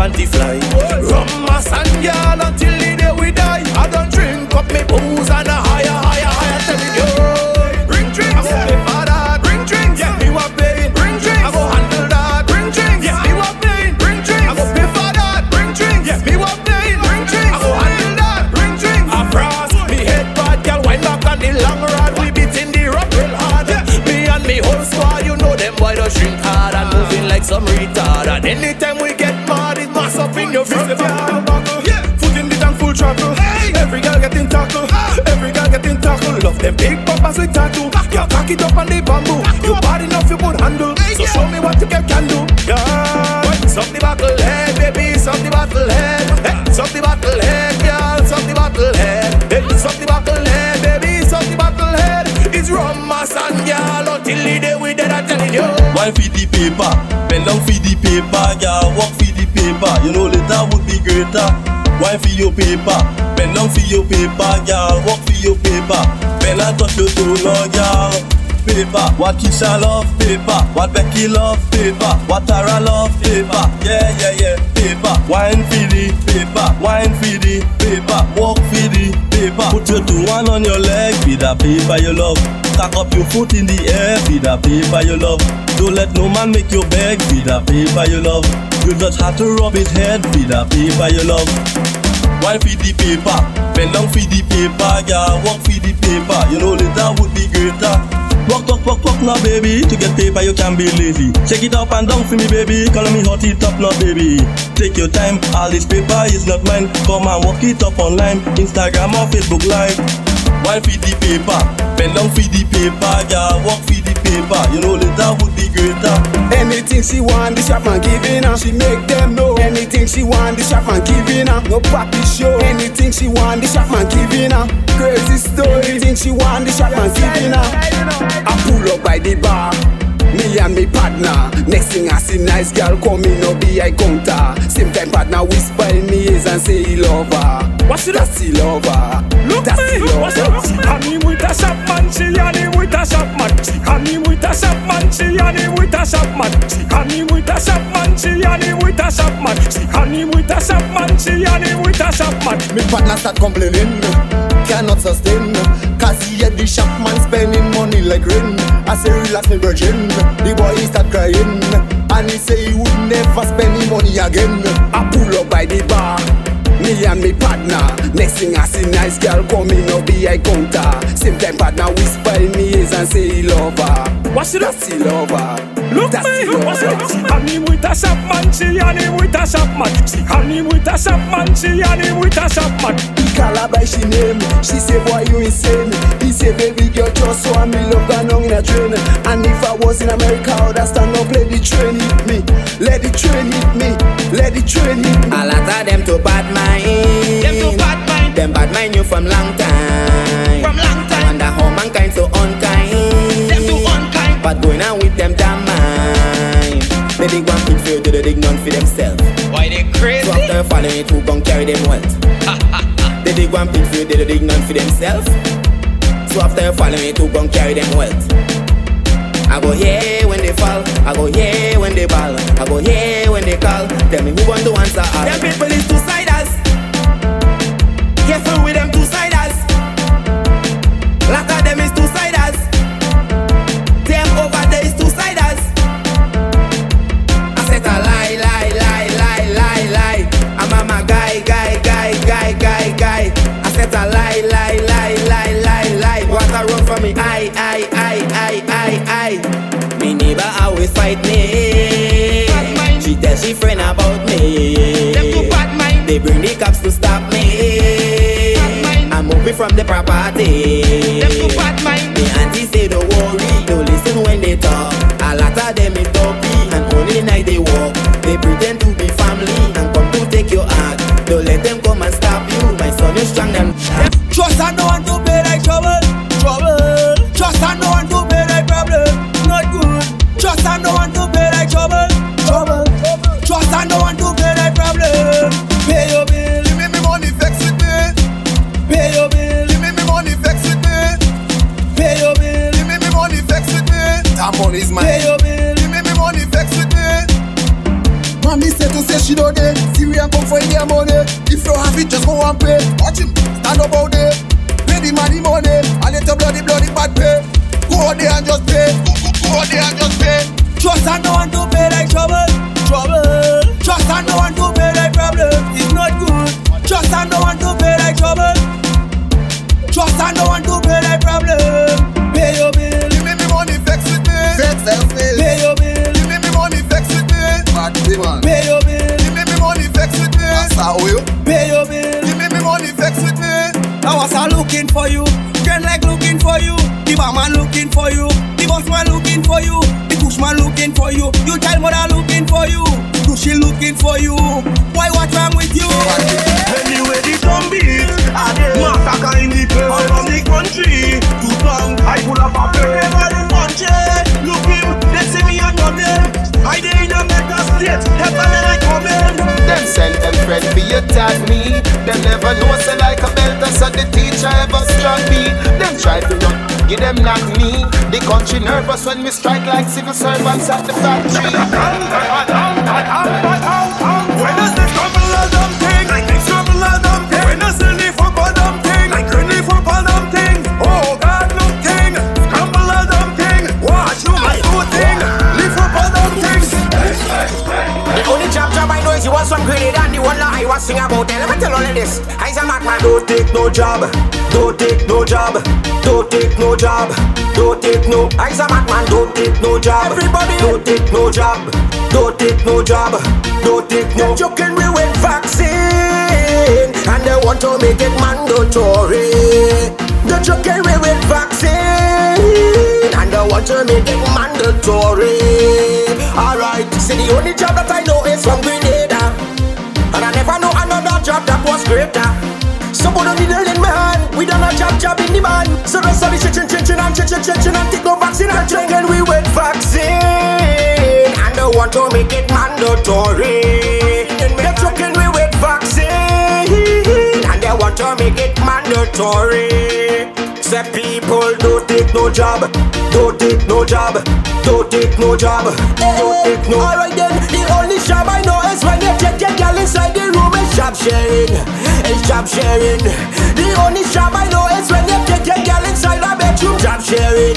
panty fly. Rum, mas and girl cock it up on the bamboo. You bad enough, you could handle. So show me what you can, can do. Yeah, suck the battle head, baby, suck the battle head. Hey, suck the battle head, girl, suck the battle head. Hey, suck the battle head, baby, suck the battle head. It's rum, mas and girl until the day we dead. I'm telling you. Wine feed the paper, bend down feed the paper, yeah, walk feed the paper. You know later would be greater. Wine for your paper, bend down for your paper, yeah, walk for your paper. Bend and touch your toe, no, yeah. Paper, what Keisha love, paper. What Becky love, paper. What Tara love, paper. Yeah, yeah, yeah, paper. Wine for paper, wine for paper. Walk for paper. Put your two one on your leg, feed the paper you love. Cock up your foot in the air, feed the paper you love. Don't let no man make you beg, feed the paper you love. You just have to rub his head, feed the paper you love. Wine feed the paper, bend down feed the paper, yeah, walk feed the paper. You know later would be greater. Walk, walk, walk, walk now, baby. To get paper, you can be lazy. Shake it up and down for me, baby. Call me hot it up now, baby. Take your time, all this paper is not mine. Come and walk it up online, Instagram or Facebook Live. Wine feed the paper, bend down feed the paper, yeah, walk feed the paper. You know later would be greater. Anything she want, the shop man giving her. She make them know. Anything she want, the shop man giving her. No papi show. Anything she want, the shop man giving her. Crazy story. Anything she want, the shop man giving her. I pull up by the bar. Me and me partner. Next thing I see nice girl coming up be I counter. Same time partner whisper in me ears and say he love her. What's it? That's he love her. Look That's me, love what's up? She her. with a shop man, she and him with a shop man. And him with a shop man, she and him with a shop man. And him with a shop man, she and him with a shop man. She and with a shop man, she and him with a shop man. Me partner start complaining, cannot sustain. Cause he had the shop man spending money like rain. I say relax me virgin, the boy he start crying. And he say he would never spend any money again. I pull up by the bar. Me and me partner Next thing I see nice girl coming up the eye counter Same time partner whisper in me ears and say he love her What's it? That's he love her Look That's me, he love what's it? her She and him with a shop man, she and him with a shop man. She and him with a shop man, she and him with a shop man. He call her by she name She say boy you insane He say baby girl just so me love gone on in a train And if I was in America I would have stand up let the train hit me Let the train hit me Let the train hit me A lot of them to bad mind. Them to bad mind. Them bad mind you from long time. From long time. I wonder how mankind so unkind. Them too unkind. But going on with them damn mind. They dig one thing for you, do they dig none for themselves. Why they crazy? So after following it, who gon' carry them wealth? <laughs> they dig one thing for you, they dig none for themselves. So after following it, who gon' carry them wealth? I go here when they fall, I go here when they ball, I go here when they call. Tell me who want to answer all. Them people is two-siders. Careful with them two-siders. Lot a lie, lie, lie, lie, lie, lie. What a run for me, I, I, I, I, I, I. Me neighbor always fight me. She tell she friend about me. Them too fat, mind. They bring the cops to stop me. I'm moving from the property. The auntie say don't worry, don't listen when they talk. A lot of them is dopey and only night they walk. They pretend money's mine. Pay your bill. Give me me money, vex with me. Mommy said to say she know dead. See we come for their money. If you have it, just go and pay. Watch him, stand up out there. Pay the money, money. And let the bloody, bloody bad pay. Go out there and just pay. Go out there and just pay. Trust and no one to pay like trouble, trouble. Trust and no one to me. Asa oil. Pay your bill. Give me me money, vex with me. I was a looking for you. Girl like looking for you. The barman looking for you. The boss man looking for you. The pushman looking for you. You child mother looking for you. She looking for you. Why what's wrong with you? Anyway, the drum beat, I massacre in the place from the country. Too long, I pull up a pair of the country. Look him, they see me and love them. I dey in a mental state, heaven and Come. Them send them friend be attack me. Them never know say like a belt so the teacher ever struck me. Them try to run, give them knock me. The country nervous when we strike like civil servants at the factory. One that I was sing about. Let me tell all of this. I's a madman. Don't take no job, don't take no job, don't take no job, don't take no. I's a madman. Don't take no job. Everybody. Don't take no job. Don't take no job. Don't take no. They're joking me with vaccine and they want to make it mandatory. They're joking me with vaccine and they want to make it mandatory. Alright, see the only job that I know is from Grenada, job that was greater. So put a needle in my hand, we done a job job in the man. So rest of the chin chin chin and chin chin chin chin and take no vaccine and joking we with vaccine and they want to make it mandatory. They're joking we with vaccine and they want to make it mandatory. Say people don't take no job, don't take no job, don't take no job, don't take no. Alright then, the only job I know is when you sharing, it's job sharing. The only job I know is when you take your girl inside a bedroom, job sharing,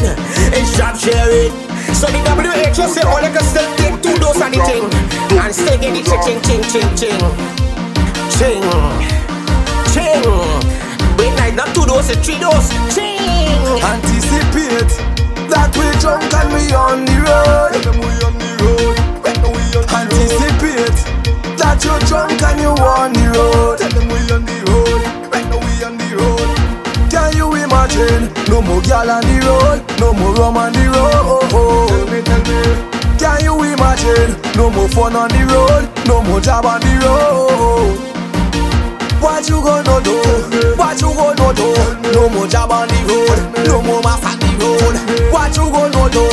it's job sharing. So the WHO say all you can still take two doses of the thing and still get the ching ching ching ching ching ching. Wait, night not two doses, three doses, ching. Anticipate that we drunk and we on the road. Anticipate that you're drunk and you on the road. Tell them we on the road, right now we on the road. Can you imagine? No more gal on the road, no more rum on the road. Tell me, tell me. Can you imagine? No more fun on the road, no more job on the road. What you gonna do? What you gonna do? No more job on the road, no more mas on the road. What you gonna do?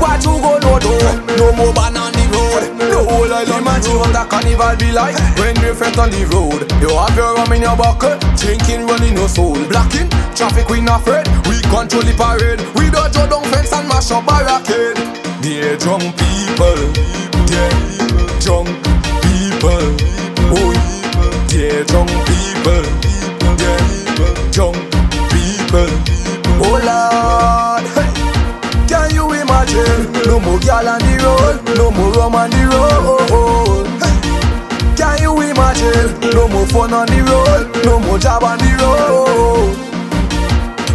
What you gonna do? No more ban on the road. No whole island Imagine what a carnival be like when we're front on the road. You have your rum in your bucket, drinking, running your soul. Blocking, traffic we not afraid. We control the parade. We don't draw down fence and mash up a barricade. Dear drunk people, dear drunk people, oh dear drunk people, dear drunk people. Oh Lord, can you imagine? No more gal on the road, no more rum on the road. Can you imagine? No more fun on the road, no more job on the road.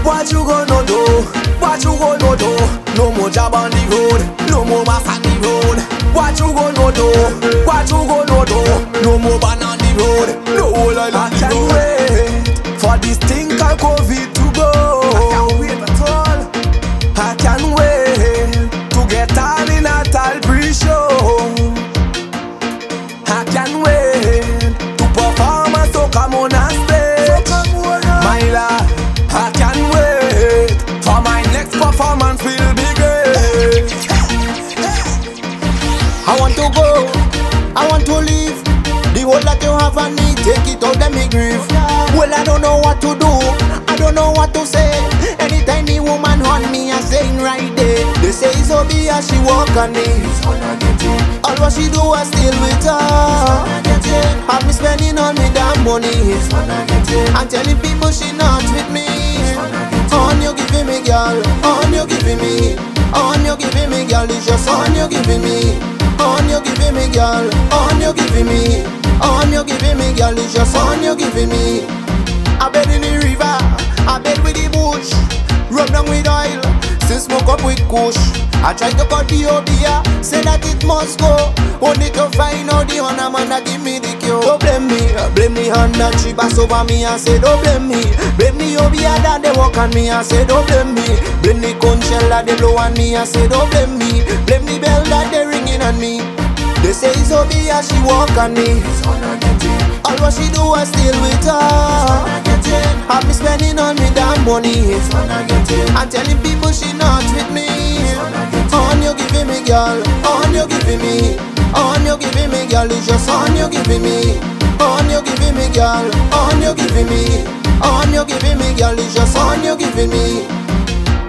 What you gonna do? What you gonna do? No more job on the road, no more mas on the road. What you gonna do? What you gonna do? No more ban on the road, no whole I can't wait for this thing called COVID to go. To go, I want to leave. The whole that you have on me, take it out, let me grieve. Well, I don't know what to do, I don't know what to say. Anytime the woman on me, I saying right there. They say it's Obi as she walk on me. All what she do, I still with her. Me spending all me damn money. And telling people she not with me. On you giving me, girl. On you giving me. On you giving me, girl. It's just on you giving me. On you giving me, girl. On you giving me. On you giving me, girl. It's just on you giving me. I bed in the river. Smoke up with kush. I try to cut the obia, say that it must go. Only to find out the honor man that give me the cure. Don't blame me, blame me hand that she pass over me and say don't blame me. Blame the obia that they walk on me and say don't blame me. Blame the conch shell that they blow on me and say don't blame me. Blame the bell that they ringing on me. They say it's obia she walk on me. All what she do I still with her. Have me spending on me damn money. And telling people she not with me. Girl. On you giving me. On you giving me, girl. It's just on you giving me. On you giving me, girl. On you giving me. On you giving me, girl. It's just on you giving me.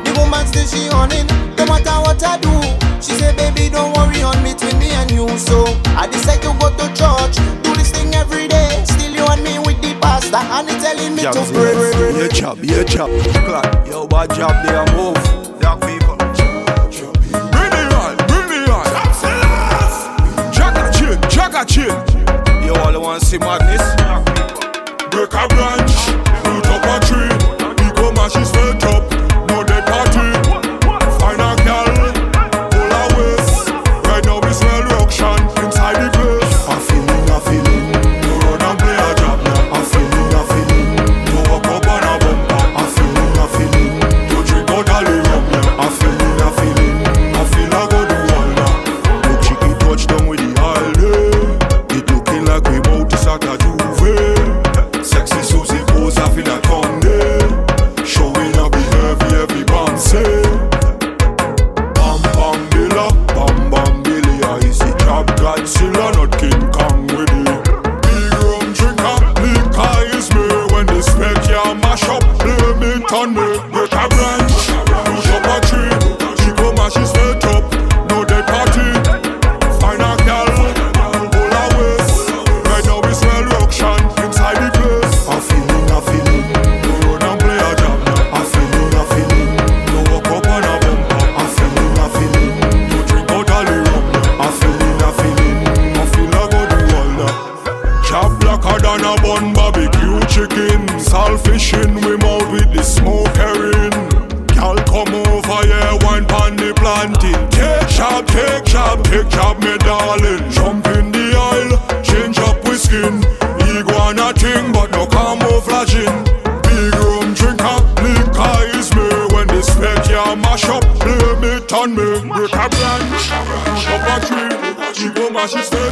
The woman still she on it. No matter what I do. She say, baby, don't worry on between me and you. So I decide to go to church. Do this thing every day. Still you and me with the pastor. And he telling me to pray. Yeah, chop, yeah, chop. Clock, yo, bad job there, move. Young people. Jagga chin. You all want to see madness? Break a branch, She go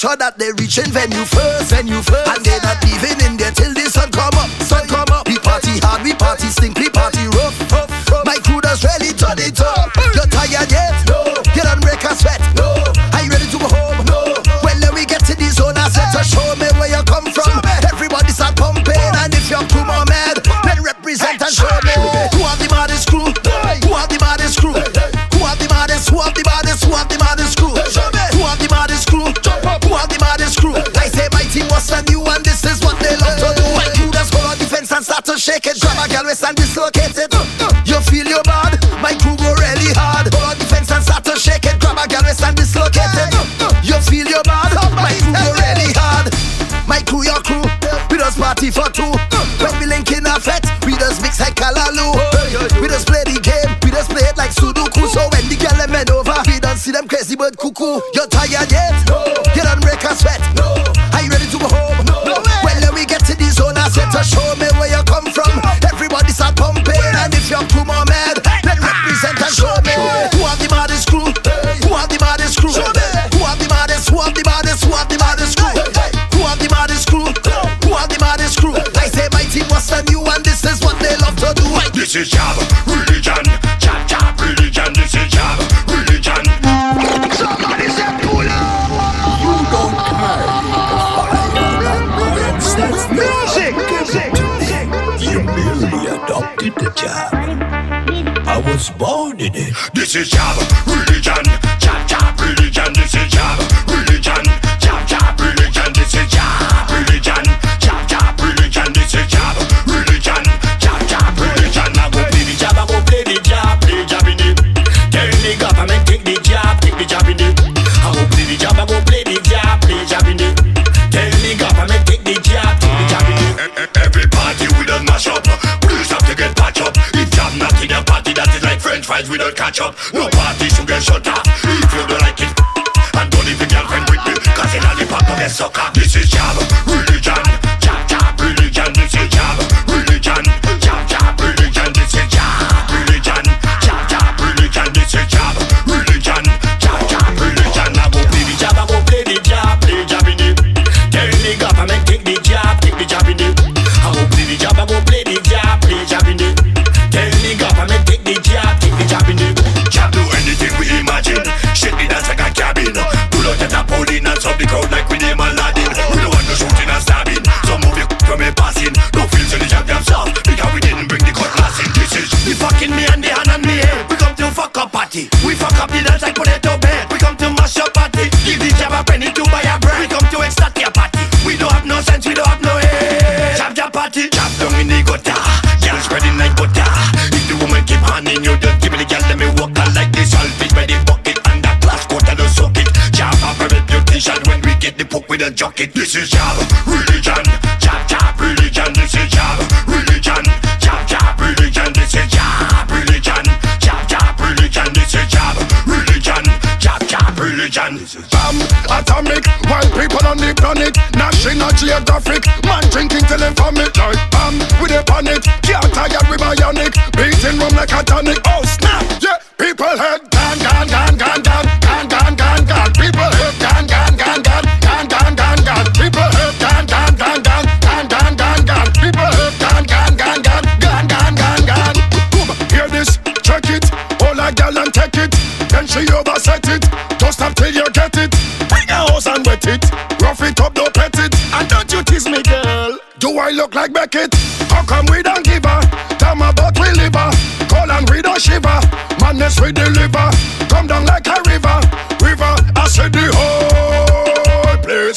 sure that they reach in venue first, venue first. And they not leaving in there till the sun come up, sun come up. We party hard, we party stink, is your job. it. This is jab religion. jab jab religion. This is jab religion. jab jab religion. This is jab religion. jab jab religion. This is Java religion. Jab jab religion. Bomb atomic. White people on the planet. National Geographic. Man drinking till they vomit like bomb with a panic. Can't tired with my ionic. Beating room like a tonic. Oh snap! Yeah, people head gone gone gone gone gone. overset it. Don't stop till you get it. Bring a hose and wet it. Rough it up, don't pet it. And don't you tease me, girl. Do I look like Beckett? How come we don't give her? Damn we liver. Call and we don't shiver. Madness we deliver. Come down like a river. River, I said the whole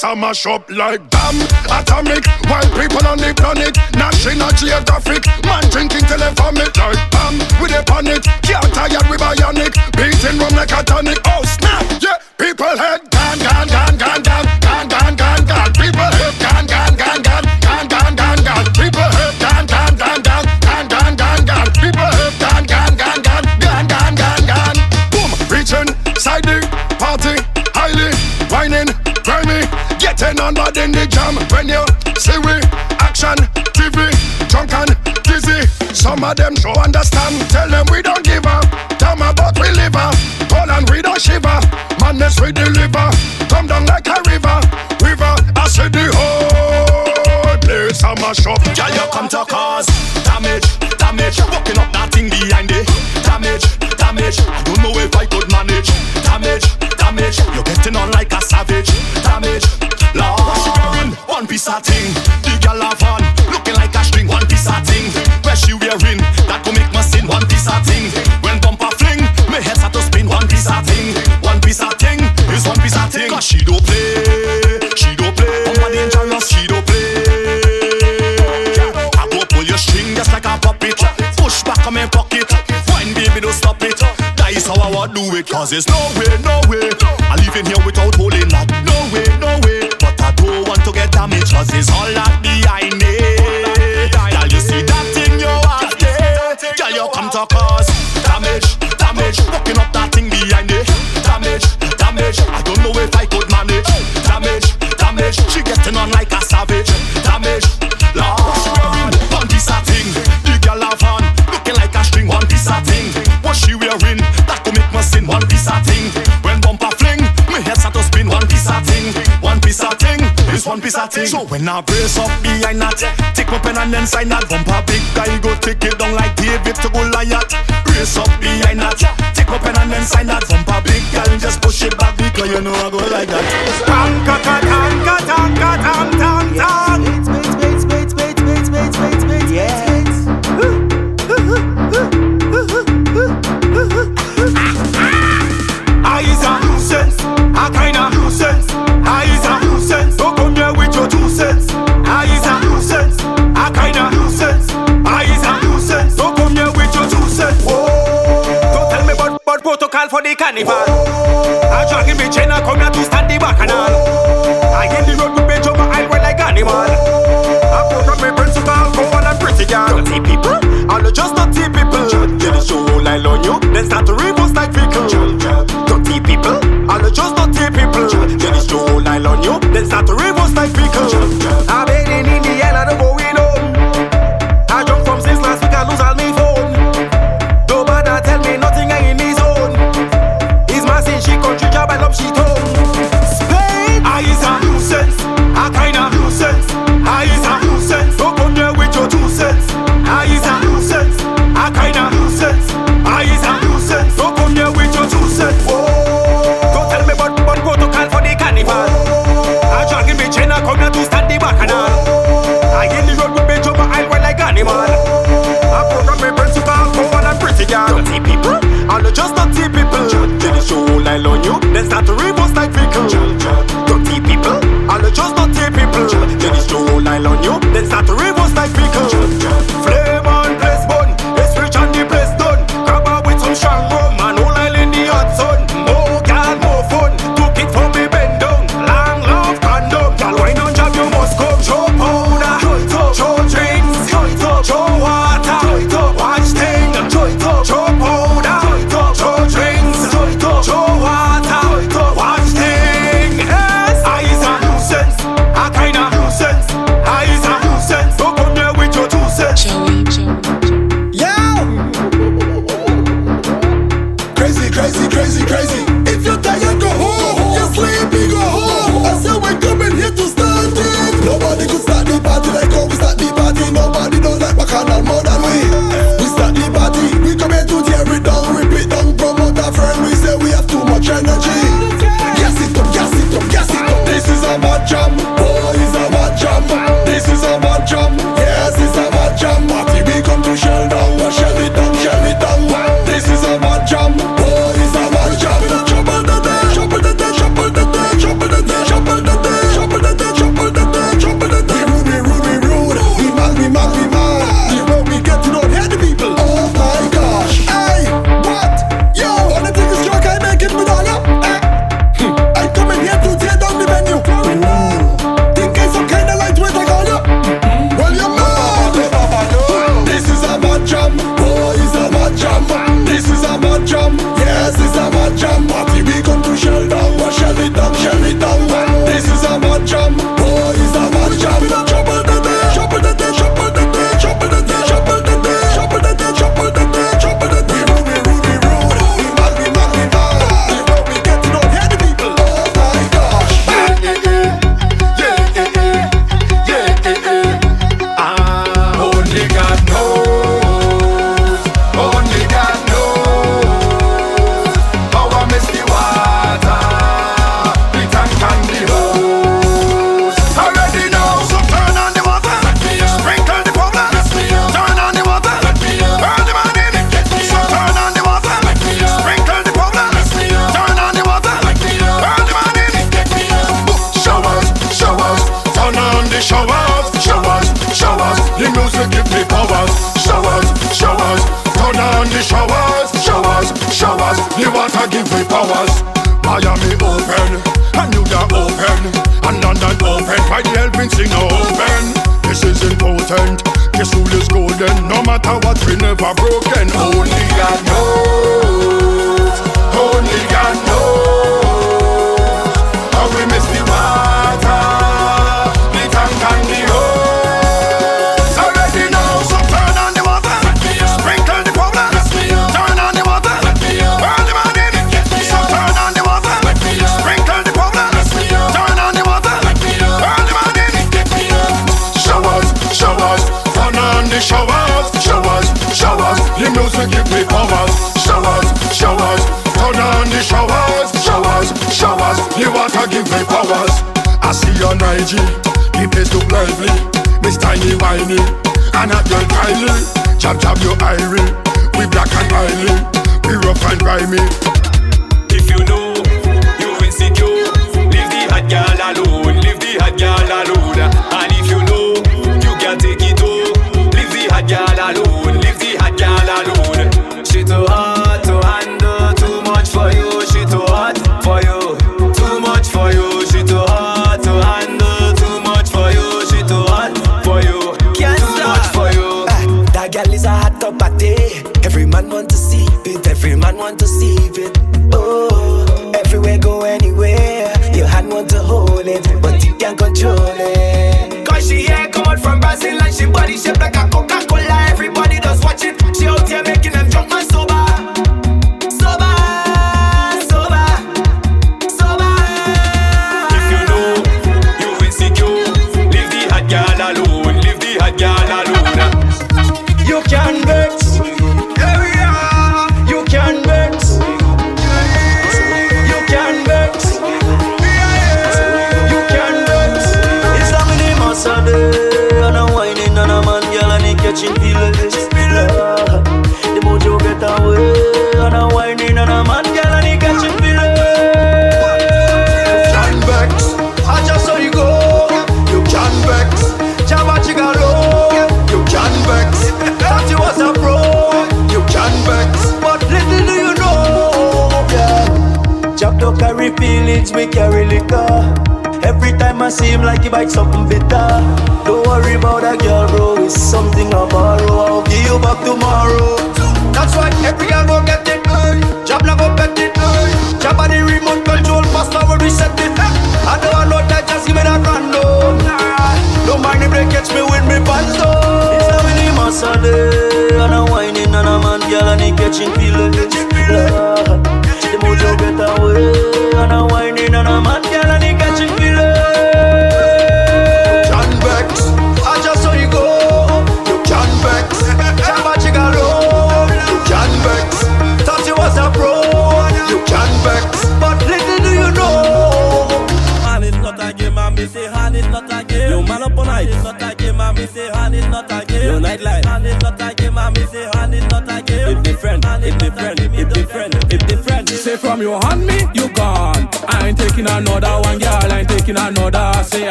place a mash up like damn atomic. While people on the planet, national geographic. Man drinking till they vomit like bam. With a panic, can't tired with bionic. Beating rum like a tonic. Oh snap, yeah. People head gone, gone, gone, gone, gone, gone, gone, gone, gone. People head gone, getting on bad in the jam. When you see we action, TV, drunk and dizzy. Some of them don't understand. Tell them we don't give up. Tell me about we live up. Call and we don't shiver. Madness we deliver. Come down like a river. River, I said the whole place a mash up. Girl, you come to cause damage, damage. Walking up that thing behind it. Damage, damage. I don't know if I could manage. Damage, damage. You're getting on piece of thing. The girl have on, looking like a string. One piece of thing. Where she wearing? That go make my sin. One piece of thing. When bumper fling, me head start to spin. One piece of thing. One piece of thing is one piece of thing. Cause she don't play, she don't play. Bumper dangerous, she don't play. I go pull your string just like a puppet. Push back on my pocket. Wine, baby, don't stop it. That is how I would do it. Cause there's no way, no way. I leave in here without holding that. Cause it's all that behind it. Girl, you see that thing you have there. Girl, you come to cause damage, damage. Walking up that thing behind it. Damage, damage. I don't know if I could manage. Damage, damage. She getting on like a savage. Damage, Lord. One piece of thing. The girl have on. Looking like a string. One piece of thing. What she wearing? That could make me sin. One piece of thing. When bumper fling, me head start to spin. One piece of thing. One piece of thing. Is one piece of thing. So when I brace up behind that, take my pen and then sign that bumper. Big guy go take it down like David to Goliath. Brace up behind that, take my pen and then sign that bumper. Big guy just push it back because you know I go like that. Tanka, tanka, tanka, tan, tan, tan. Spades, for the carnival. I dragging me chain and come here to stand the bacchanal. I in the road with me jump I ride like animal. I program me principal, go on and pretty girl. Dirty people, all the just dirty people. Get the show line on you, then start to reverse like vehicle. Dirty people, all the just dirty people. Get the show line on you, then start to reverse like vehicle.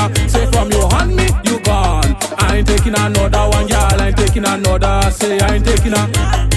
another. Say from your hand me, you gone. I ain't taking another one, girl. I ain't taking another. Say I ain't taking another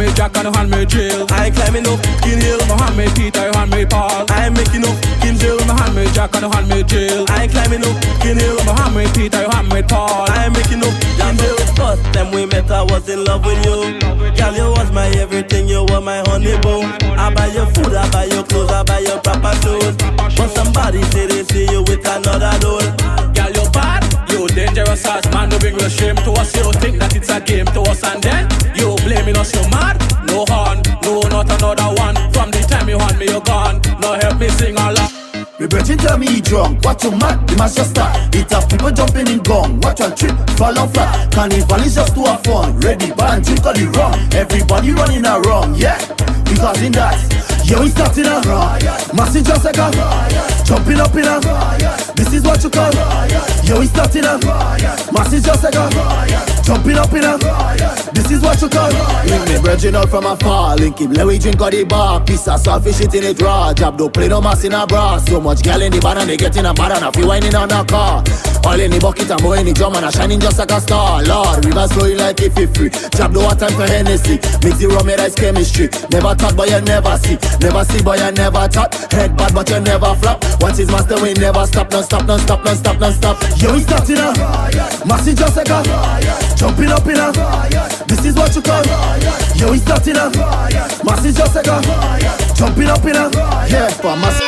handmade jack and a handmade jill. I climbing up fucking hill. No handmade Peter, you handmade Paul. I am making up fucking jill. No handmade jack and a handmade jill. I climbing up fucking hill. No handmade Peter, you handmade Paul. I am making up fucking jill. First time we met, I was in love with you. Girl, you was my everything. You were my honey boo. I buy your food, I buy your clothes, I buy your proper shoes. But somebody say they see you with another dude. Girl, you bad. You dangerous as man, no bring no shame to us. You think that it's a game to us, and then you me not so mad. No horn, no not another one. From the time you want me, you gone. No help me sing a lot. Rebirth tell me he drunk, what you mad, the master star It have people jumping in gong, what a trip, fall on flat. Carnival is just to have fun, ready, band, drink all the rum. Everybody running around, yeah, because in that Yeah, we starting a riot, massive just like a riot. Jumping up in a riot, this is what you call riot. Yeah, we starting a riot, massive just like a riot. Jumping up in a riot. This is what you call Bring me brethren out from afar. Link him let we drink all the bar. Piece of selfish shit in it raw Job don't play no mas in a bra. So much girl in the band and they getting a bar And a few whining on a car. All in the bucket and more in the drum And a shining just like a star. Lord, rivers flowing like if fifth free Job do what time for Hennessy. Mix the rum and ice chemistry. Never talk but you never see. Never see but you never talk. Head bad but you never flop. Once his master we never stop. Non stop, non stop, non stop, non stop. Yo, we starting up. Massive just like a Jumping up in a this is what you call. Yo, we starting a Massive just like a Jumping up in a Yeah, for massive